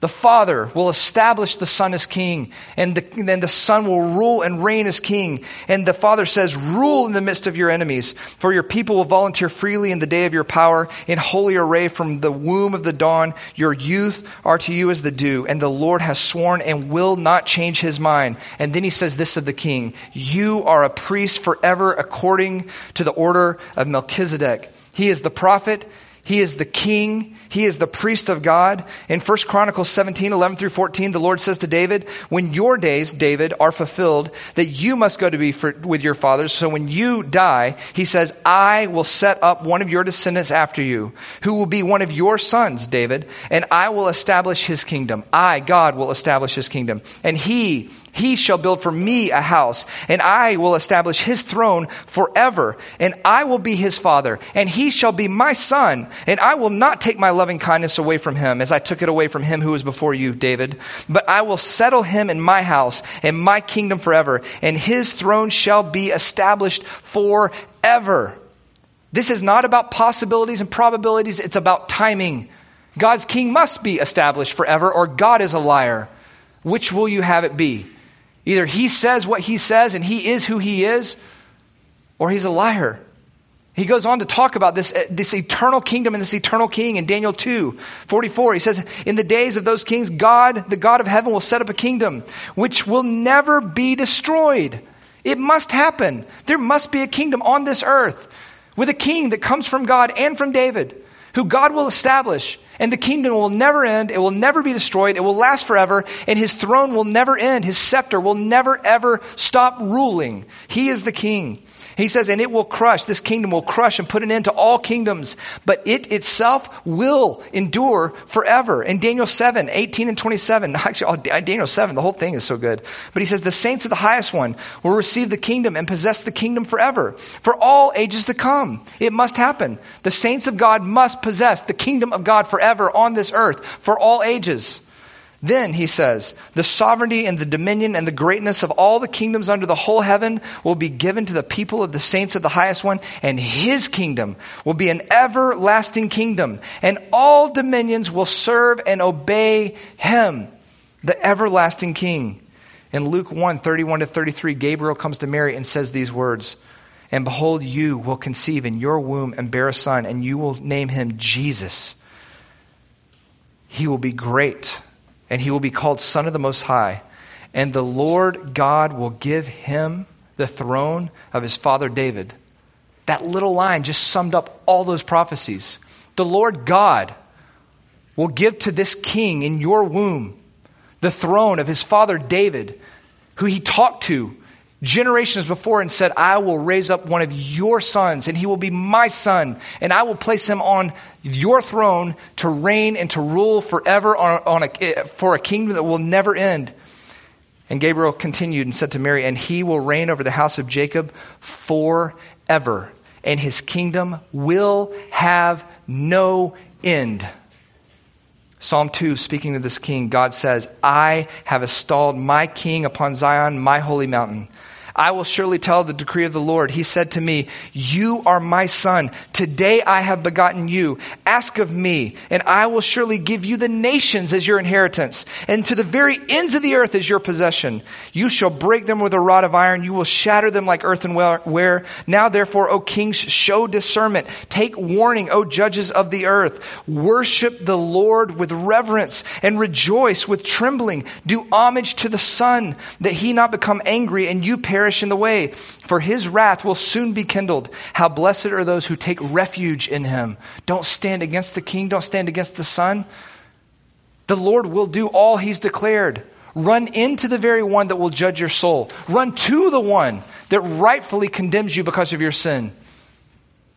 The Father will establish the Son as king, and then the Son will rule and reign as king. And the Father says, Rule in the midst of your enemies, for your people will volunteer freely in the day of your power, in holy array from the womb of the dawn. Your youth are to you as the dew, and the Lord has sworn and will not change his mind. And then he says this of the king You are a priest forever according to the order of Melchizedek. He is the prophet he is the king. He is the priest of God. In 1 Chronicles 17, 11 through 14, the Lord says to David, When your days, David, are fulfilled, that you must go to be for, with your fathers. So when you die, he says, I will set up one of your descendants after you, who will be one of your sons, David, and I will establish his kingdom. I, God, will establish his kingdom. And he he shall build for me a house, and I will establish his throne forever, and I will be his father, and he shall be my son, and I will not take my loving kindness away from him, as I took it away from him who was before you, David. But I will settle him in my house, and my kingdom forever, and his throne shall be established forever. This is not about possibilities and probabilities, it's about timing. God's king must be established forever, or God is a liar. Which will you have it be? Either he says what he says and he is who he is, or he's a liar. He goes on to talk about this, uh, this eternal kingdom and this eternal king in Daniel 2 44. He says, In the days of those kings, God, the God of heaven, will set up a kingdom which will never be destroyed. It must happen. There must be a kingdom on this earth with a king that comes from God and from David, who God will establish and the kingdom will never end. It will never be destroyed. It will last forever, and his throne will never end. His scepter will never, ever stop ruling. He is the king. He says, and it will crush, this kingdom will crush and put an end to all kingdoms, but it itself will endure forever. In Daniel 7, 18 and 27, actually, oh, Daniel 7, the whole thing is so good. But he says, the saints of the highest one will receive the kingdom and possess the kingdom forever, for all ages to come. It must happen. The saints of God must possess the kingdom of God forever on this earth, for all ages. Then, he says, the sovereignty and the dominion and the greatness of all the kingdoms under the whole heaven will be given to the people of the saints of the highest one, and his kingdom will be an everlasting kingdom, and all dominions will serve and obey him, the everlasting king. In Luke 1 31 to 33, Gabriel comes to Mary and says these words And behold, you will conceive in your womb and bear a son, and you will name him Jesus. He will be great and he will be called Son of the Most High. And the Lord God will give him the throne of his father David. That little line just summed up all those prophecies. The Lord God will give to this king in your womb the throne of his father David, who he talked to generations before and said, I will raise up one of your sons, and he will be my son, and I will place him on your throne to reign and to rule forever on, on a, for a kingdom that will never end. And Gabriel continued and said to Mary, And he will reign over the house of Jacob forever, and his kingdom will have no end. Psalm 2, speaking to this king, God says, I have installed my king upon Zion, my holy mountain. I will surely tell the decree of the Lord. He said to me, You are my son. Today I have begotten you. Ask of me, and I will surely give you the nations as your inheritance, and to the very ends of the earth as your possession. You shall break them with a rod of iron. You will shatter them like earthenware. Now, therefore, O kings, show discernment. Take warning, O judges of the earth. Worship the Lord with reverence and rejoice with trembling. Do homage to the Son, that he not become angry and you perish perish in the way, for his wrath will soon be kindled. How blessed are those who take refuge in him. Don't stand against the king, don't stand against the son. The Lord will do all he's declared. Run into the very one that will judge your soul. Run to the one that rightfully condemns you because of your sin.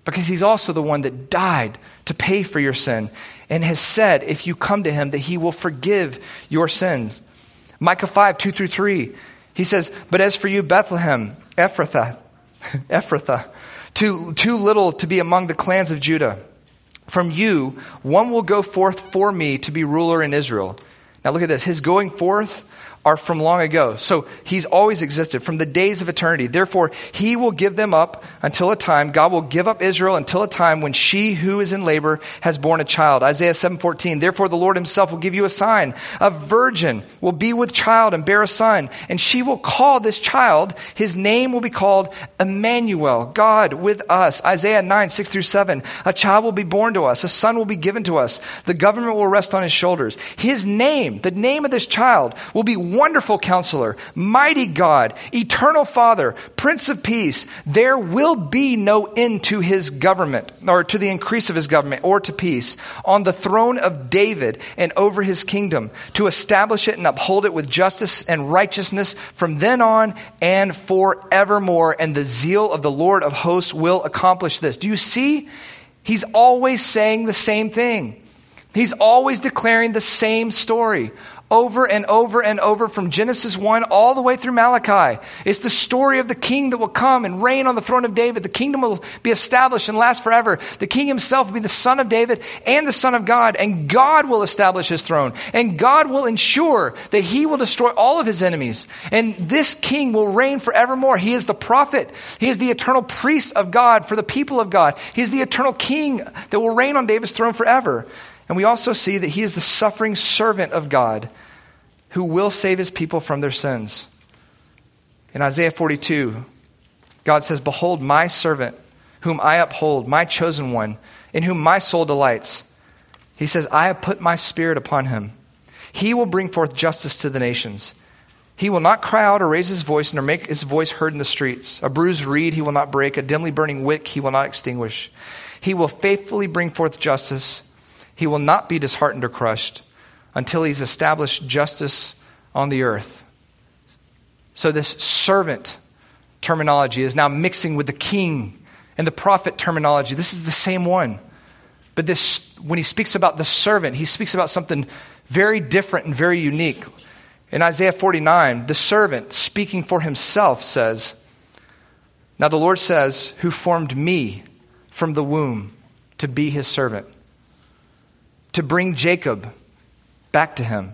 Because he's also the one that died to pay for your sin and has said, if you come to him, that he will forgive your sins. Micah 5, 2 through 3, he says, But as for you, Bethlehem, Ephrathah, Ephrathah, too, too little to be among the clans of Judah, from you one will go forth for me to be ruler in Israel. Now look at this. His going forth are from long ago. So he's always existed from the days of eternity. Therefore, he will give them up until a time. God will give up Israel until a time when she who is in labor has borne a child. Isaiah 7:14. Therefore, the Lord himself will give you a sign. A virgin will be with child and bear a son, and she will call this child, his name will be called Emmanuel, God with us. Isaiah 9, 6 through 7. A child will be born to us, a son will be given to us. The government will rest on his shoulders. His name, the name of this child, will be wonderful counselor, mighty God, eternal Father, Prince of Peace. There will be no end to his government, or to the increase of his government, or to peace, on the throne of David and over his kingdom, to establish it and uphold it with justice and righteousness from then on and forevermore. And the zeal of the Lord of hosts will accomplish this. Do you see? He's always saying the same thing. He's always declaring the same story over and over and over from Genesis 1 all the way through Malachi. It's the story of the king that will come and reign on the throne of David. The kingdom will be established and last forever. The king himself will be the son of David and the son of God, and God will establish his throne. And God will ensure that he will destroy all of his enemies. And this king will reign forevermore. He is the prophet. He is the eternal priest of God for the people of God. He is the eternal king that will reign on David's throne forever. And we also see that he is the suffering servant of God who will save his people from their sins. In Isaiah 42, God says, Behold, my servant, whom I uphold, my chosen one, in whom my soul delights. He says, I have put my spirit upon him. He will bring forth justice to the nations. He will not cry out or raise his voice nor make his voice heard in the streets. A bruised reed he will not break, a dimly burning wick he will not extinguish. He will faithfully bring forth justice. He will not be disheartened or crushed until he's established justice on the earth. So, this servant terminology is now mixing with the king and the prophet terminology. This is the same one. But this, when he speaks about the servant, he speaks about something very different and very unique. In Isaiah 49, the servant, speaking for himself, says, Now the Lord says, Who formed me from the womb to be his servant, to bring Jacob back to him,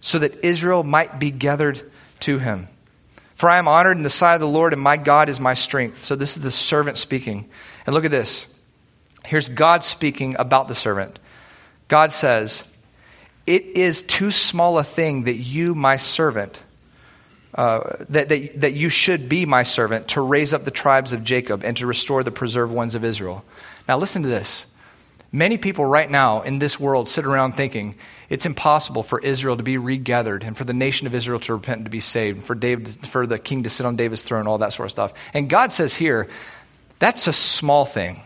so that Israel might be gathered to him. For I am honored in the sight of the Lord, and my God is my strength. So this is the servant speaking. And look at this. Here's God speaking about the servant. God says, It is too small a thing that you, my servant, uh, that, that, that you should be my servant to raise up the tribes of Jacob and to restore the preserved ones of Israel. Now, listen to this. Many people right now in this world sit around thinking it's impossible for Israel to be regathered and for the nation of Israel to repent and to be saved, for, David, for the king to sit on David's throne, all that sort of stuff. And God says here, that's a small thing.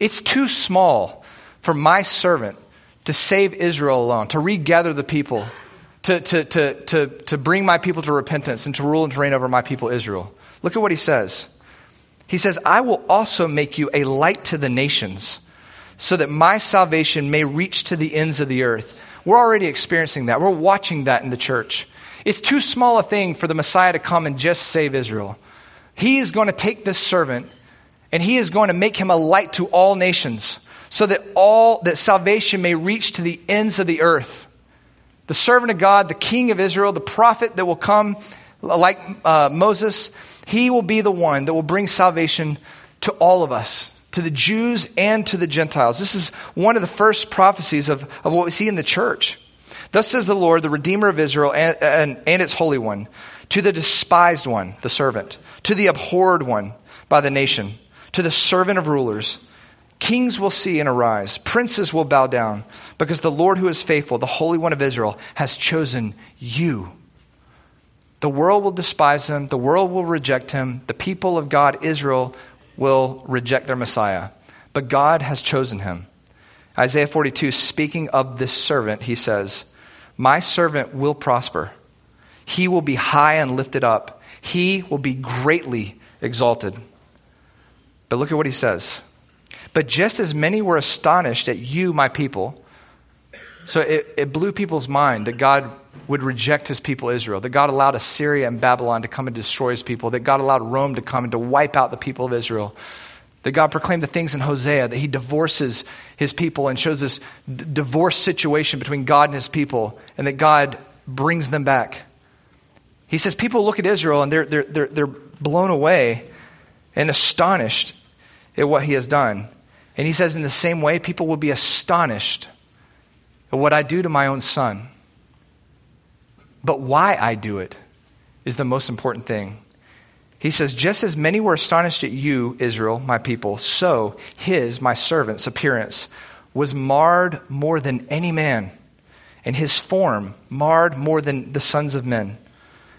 It's too small for my servant to save Israel alone, to regather the people, to, to, to, to, to bring my people to repentance and to rule and to reign over my people Israel. Look at what he says. He says, I will also make you a light to the nations so that my salvation may reach to the ends of the earth. We're already experiencing that. We're watching that in the church. It's too small a thing for the Messiah to come and just save Israel. He is going to take this servant and he is going to make him a light to all nations so that all that salvation may reach to the ends of the earth. The servant of God, the king of Israel, the prophet that will come like uh, Moses, he will be the one that will bring salvation to all of us to the Jews and to the Gentiles. This is one of the first prophecies of, of what we see in the church. Thus says the Lord, the Redeemer of Israel and, and, and its Holy One, to the despised one, the servant, to the abhorred one by the nation, to the servant of rulers. Kings will see and arise, princes will bow down, because the Lord who is faithful, the Holy One of Israel, has chosen you. The world will despise him, the world will reject him, the people of God, Israel, will reject their Messiah. But God has chosen him. Isaiah 42, speaking of this servant, he says, My servant will prosper. He will be high and lifted up. He will be greatly exalted. But look at what he says. But just as many were astonished at you, my people, so it, it blew people's mind that God would reject his people Israel, that God allowed Assyria and Babylon to come and destroy his people, that God allowed Rome to come and to wipe out the people of Israel, that God proclaimed the things in Hosea, that he divorces his people and shows this d- divorce situation between God and his people, and that God brings them back. He says people look at Israel and they're, they're, they're, they're blown away and astonished at what he has done. And he says, in the same way, people will be astonished at what I do to my own son. But why I do it is the most important thing. He says, Just as many were astonished at you, Israel, my people, so his, my servant's, appearance was marred more than any man, and his form marred more than the sons of men.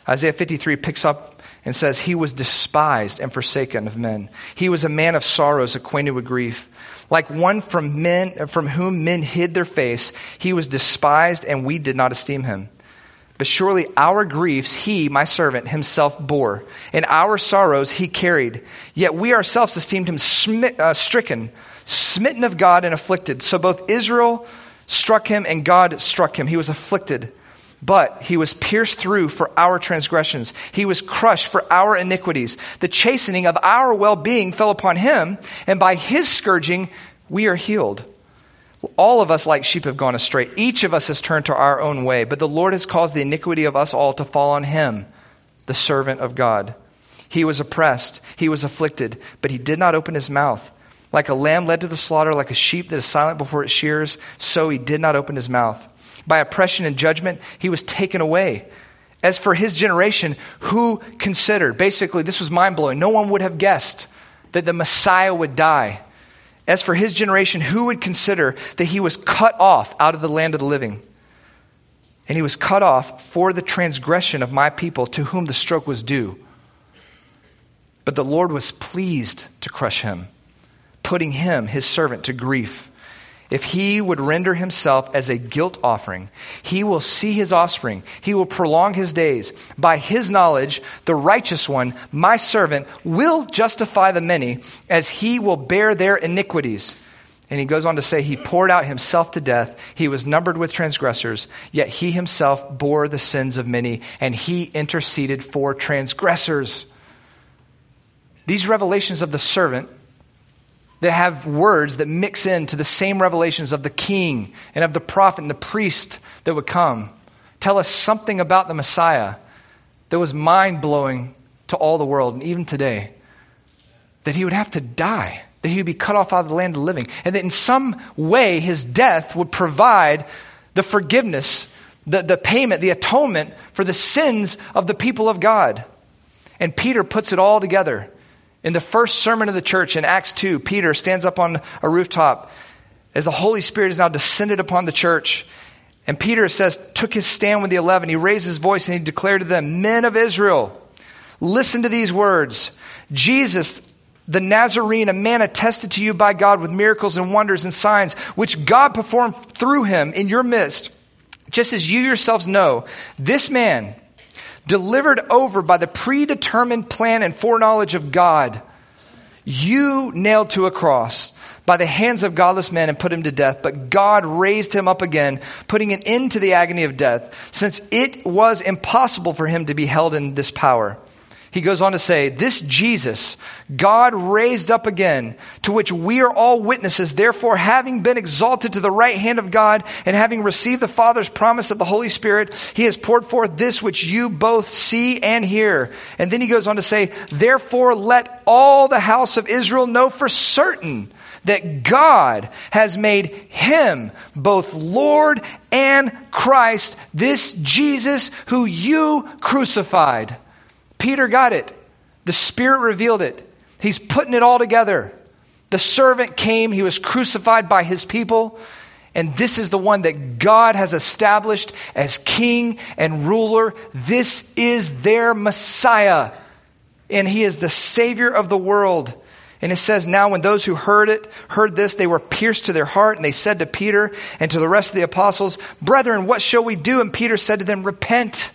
Isaiah 53 picks up and says, He was despised and forsaken of men. He was a man of sorrows, acquainted with grief. Like one from men from whom men hid their face, he was despised, and we did not esteem him. But surely our griefs he, my servant, himself bore, and our sorrows he carried. Yet we ourselves esteemed him smit, uh, stricken, smitten of God, and afflicted. So both Israel struck him and God struck him. He was afflicted. But he was pierced through for our transgressions. He was crushed for our iniquities. The chastening of our well being fell upon him, and by his scourging we are healed. All of us, like sheep, have gone astray. Each of us has turned to our own way, but the Lord has caused the iniquity of us all to fall on him, the servant of God. He was oppressed, he was afflicted, but he did not open his mouth. Like a lamb led to the slaughter, like a sheep that is silent before its shears, so he did not open his mouth. By oppression and judgment, he was taken away. As for his generation, who considered? Basically, this was mind blowing. No one would have guessed that the Messiah would die. As for his generation, who would consider that he was cut off out of the land of the living? And he was cut off for the transgression of my people to whom the stroke was due. But the Lord was pleased to crush him, putting him, his servant, to grief. If he would render himself as a guilt offering, he will see his offspring. He will prolong his days. By his knowledge, the righteous one, my servant, will justify the many, as he will bear their iniquities. And he goes on to say, He poured out himself to death. He was numbered with transgressors, yet he himself bore the sins of many, and he interceded for transgressors. These revelations of the servant that have words that mix into the same revelations of the king and of the prophet and the priest that would come tell us something about the Messiah that was mind blowing to all the world, and even today. That he would have to die, that he would be cut off out of the land of the living, and that in some way his death would provide the forgiveness, the, the payment, the atonement for the sins of the people of God. And Peter puts it all together in the first sermon of the church in Acts 2, Peter stands up on a rooftop as the Holy Spirit is now descended upon the church. And Peter says, took his stand with the eleven. He raised his voice and he declared to them, Men of Israel, listen to these words. Jesus, the Nazarene, a man attested to you by God with miracles and wonders and signs, which God performed through him in your midst, just as you yourselves know. This man, delivered over by the predetermined plan and foreknowledge of God, you nailed to a cross by the hands of godless men and put him to death. But God raised him up again, putting an end to the agony of death, since it was impossible for him to be held in this power. He goes on to say, This Jesus, God raised up again, to which we are all witnesses. Therefore, having been exalted to the right hand of God, and having received the Father's promise of the Holy Spirit, he has poured forth this which you both see and hear. And then he goes on to say, Therefore, let all the house of Israel know for certain that God has made him both Lord and Christ, this Jesus who you crucified. Peter got it. The Spirit revealed it. He's putting it all together. The servant came, he was crucified by his people, And this is the one that God has established as king and ruler. This is their Messiah. And he is the Savior of the world. And it says, Now when those who heard it, heard this, they were pierced to their heart, and they said to Peter and to the rest of the apostles, Brethren, what shall we do? And Peter said to them, Repent,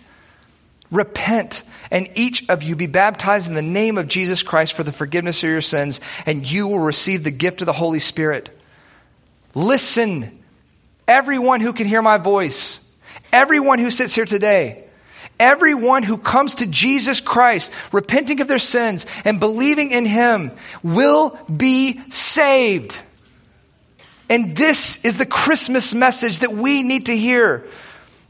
repent, and each of you be baptized in the name of Jesus Christ for the forgiveness of your sins, and you will receive the gift of the Holy Spirit. Listen, everyone who can hear my voice, everyone who sits here today, Everyone who comes to Jesus Christ, repenting of their sins and believing in Him, will be saved. And this is the Christmas message that we need to hear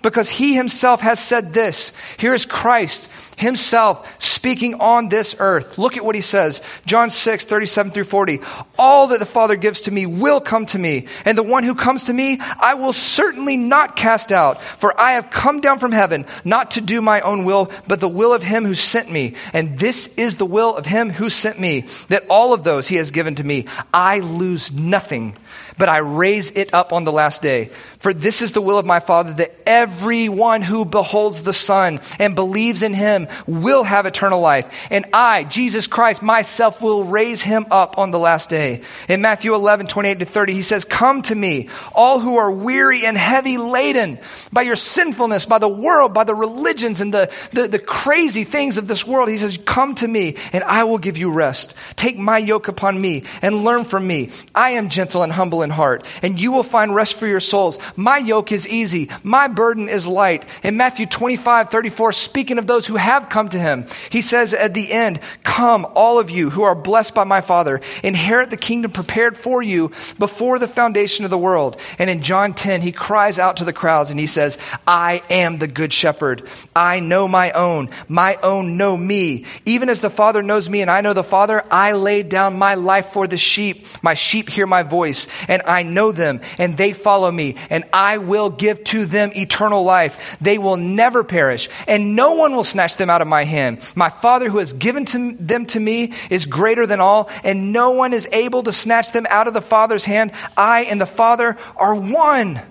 because He Himself has said this. Here is Christ himself speaking on this earth. Look at what he says. John 6, 37 through 40. All that the Father gives to me will come to me, and the one who comes to me, I will certainly not cast out. For I have come down from heaven, not to do my own will, but the will of him who sent me. And this is the will of him who sent me, that all of those he has given to me, I lose nothing, but I raise it up on the last day. For this is the will of my Father, that everyone who beholds the Son and believes in him will have eternal life. And I, Jesus Christ, myself will raise him up on the last day. In Matthew 11, 28 to 30, he says, Come to me, all who are weary and heavy laden by your sinfulness, by the world, by the religions and the, the, the crazy things of this world. He says, Come to me and I will give you rest. Take my yoke upon me and learn from me. I am gentle and humble in heart, and you will find rest for your souls. My yoke is easy. My burden is light. In Matthew 25, 34, speaking of those who have come to him, he says at the end, Come, all of you who are blessed by my Father, inherit the kingdom prepared for you before the foundation of the world. And in John 10, he cries out to the crowds and he says, I am the good shepherd. I know my own. My own know me. Even as the Father knows me and I know the Father, I lay down my life for the sheep. My sheep hear my voice and I know them and they follow me and I will give to them eternal life. They will never perish and no one will snatch them out of my hand. My Father who has given to them to me is greater than all and no one is able to snatch them out of the Father's hand. I and the Father are one.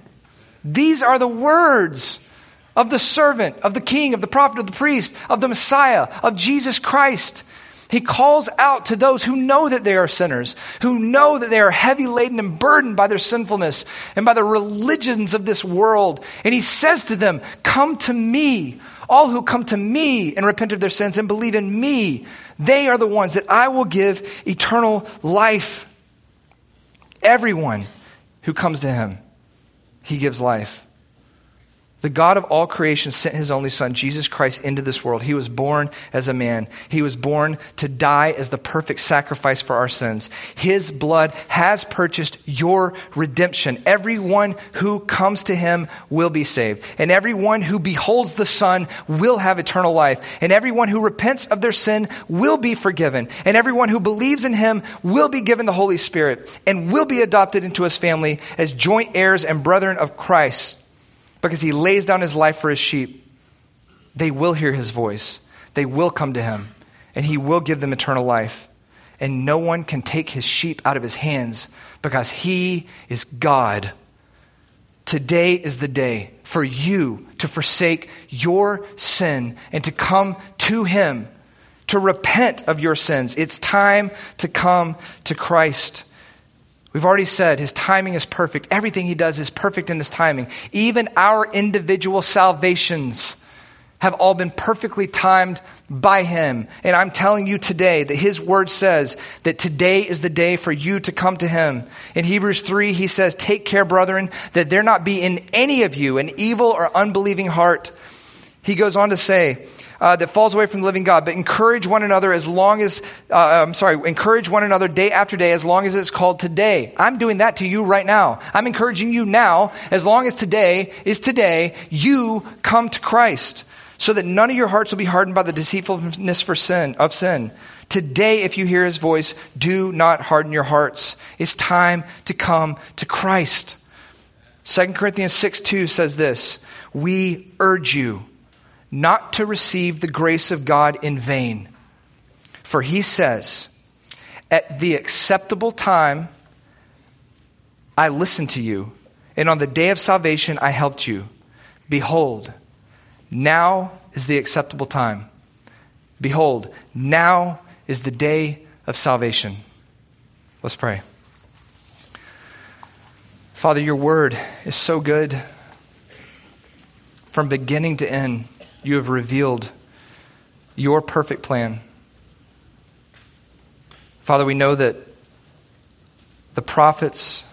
These are the words of the servant, of the king, of the prophet, of the priest, of the Messiah, of Jesus Christ. He calls out to those who know that they are sinners, who know that they are heavy laden and burdened by their sinfulness and by the religions of this world. And he says to them, Come to me. All who come to me and repent of their sins and believe in me, they are the ones that I will give eternal life. Everyone who comes to him, he gives life. The God of all creation sent his only son, Jesus Christ, into this world. He was born as a man. He was born to die as the perfect sacrifice for our sins. His blood has purchased your redemption. Everyone who comes to him will be saved. And everyone who beholds the Son will have eternal life. And everyone who repents of their sin will be forgiven. And everyone who believes in him will be given the Holy Spirit and will be adopted into his family as joint heirs and brethren of Christ because he lays down his life for his sheep, they will hear his voice. They will come to him, and he will give them eternal life. And no one can take his sheep out of his hands because he is God. Today is the day for you to forsake your sin and to come to him, to repent of your sins. It's time to come to Christ. We've already said his timing is perfect. Everything he does is perfect in his timing. Even our individual salvations have all been perfectly timed by him. And I'm telling you today that his word says that today is the day for you to come to him. In Hebrews 3, he says, Take care, brethren, that there not be in any of you an evil or unbelieving heart. He goes on to say, uh, that falls away from the living God, but encourage one another as long as, uh, I'm sorry, encourage one another day after day as long as it's called today. I'm doing that to you right now. I'm encouraging you now, as long as today is today, you come to Christ so that none of your hearts will be hardened by the deceitfulness for sin, of sin. Today, if you hear his voice, do not harden your hearts. It's time to come to Christ. 2 Corinthians 6 2 says this We urge you not to receive the grace of God in vain. For he says, At the acceptable time, I listened to you, and on the day of salvation I helped you. Behold, now is the acceptable time. Behold, now is the day of salvation. Let's pray. Father, your word is so good. From beginning to end, you have revealed your perfect plan. Father, we know that the prophets,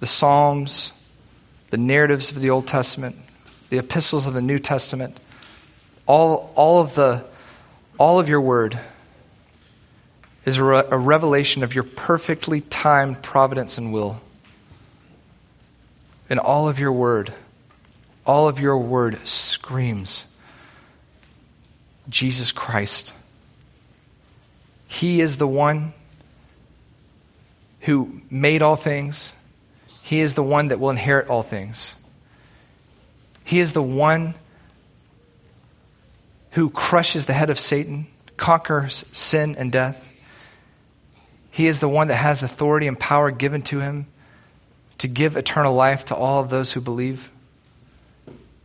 the Psalms, the narratives of the Old Testament, the epistles of the New Testament, all, all, of, the, all of your word is a, re- a revelation of your perfectly timed providence and will. And all of your word, all of your word screams Jesus Christ. He is the one who made all things. He is the one that will inherit all things. He is the one who crushes the head of Satan, conquers sin and death. He is the one that has authority and power given to him to give eternal life to all of those who believe.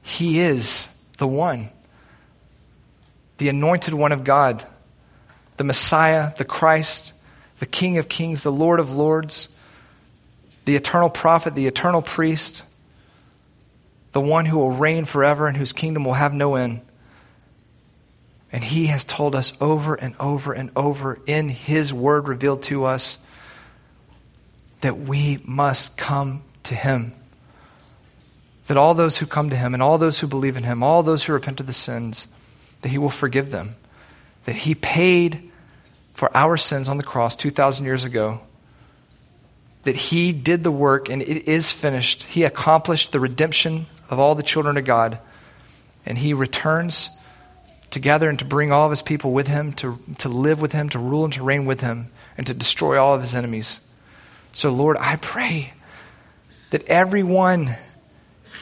He is the one, the anointed one of God, the Messiah, the Christ, the King of kings, the Lord of lords, the eternal prophet, the eternal priest, the one who will reign forever and whose kingdom will have no end. And he has told us over and over and over in his word revealed to us that we must come to him. That all those who come to him and all those who believe in him, all those who repent of the sins, that he will forgive them. That he paid for our sins on the cross 2,000 years ago. That he did the work and it is finished. He accomplished the redemption of all the children of God. And he returns together and to bring all of his people with him, to, to live with him, to rule and to reign with him, and to destroy all of his enemies. So, Lord, I pray that everyone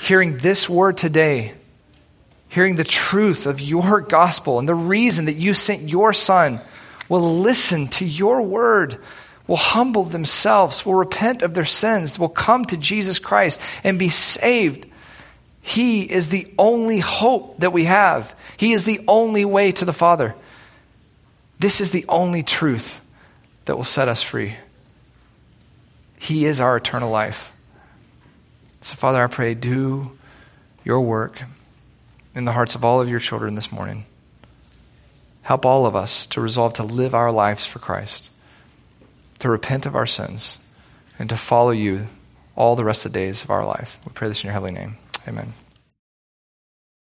hearing this word today, hearing the truth of your gospel and the reason that you sent your son, will listen to your word, will humble themselves, will repent of their sins, will come to Jesus Christ and be saved. He is the only hope that we have. He is the only way to the Father. This is the only truth that will set us free. He is our eternal life. So, Father, I pray, do your work in the hearts of all of your children this morning. Help all of us to resolve to live our lives for Christ, to repent of our sins, and to follow you all the rest of the days of our life. We pray this in your heavenly name. Amen.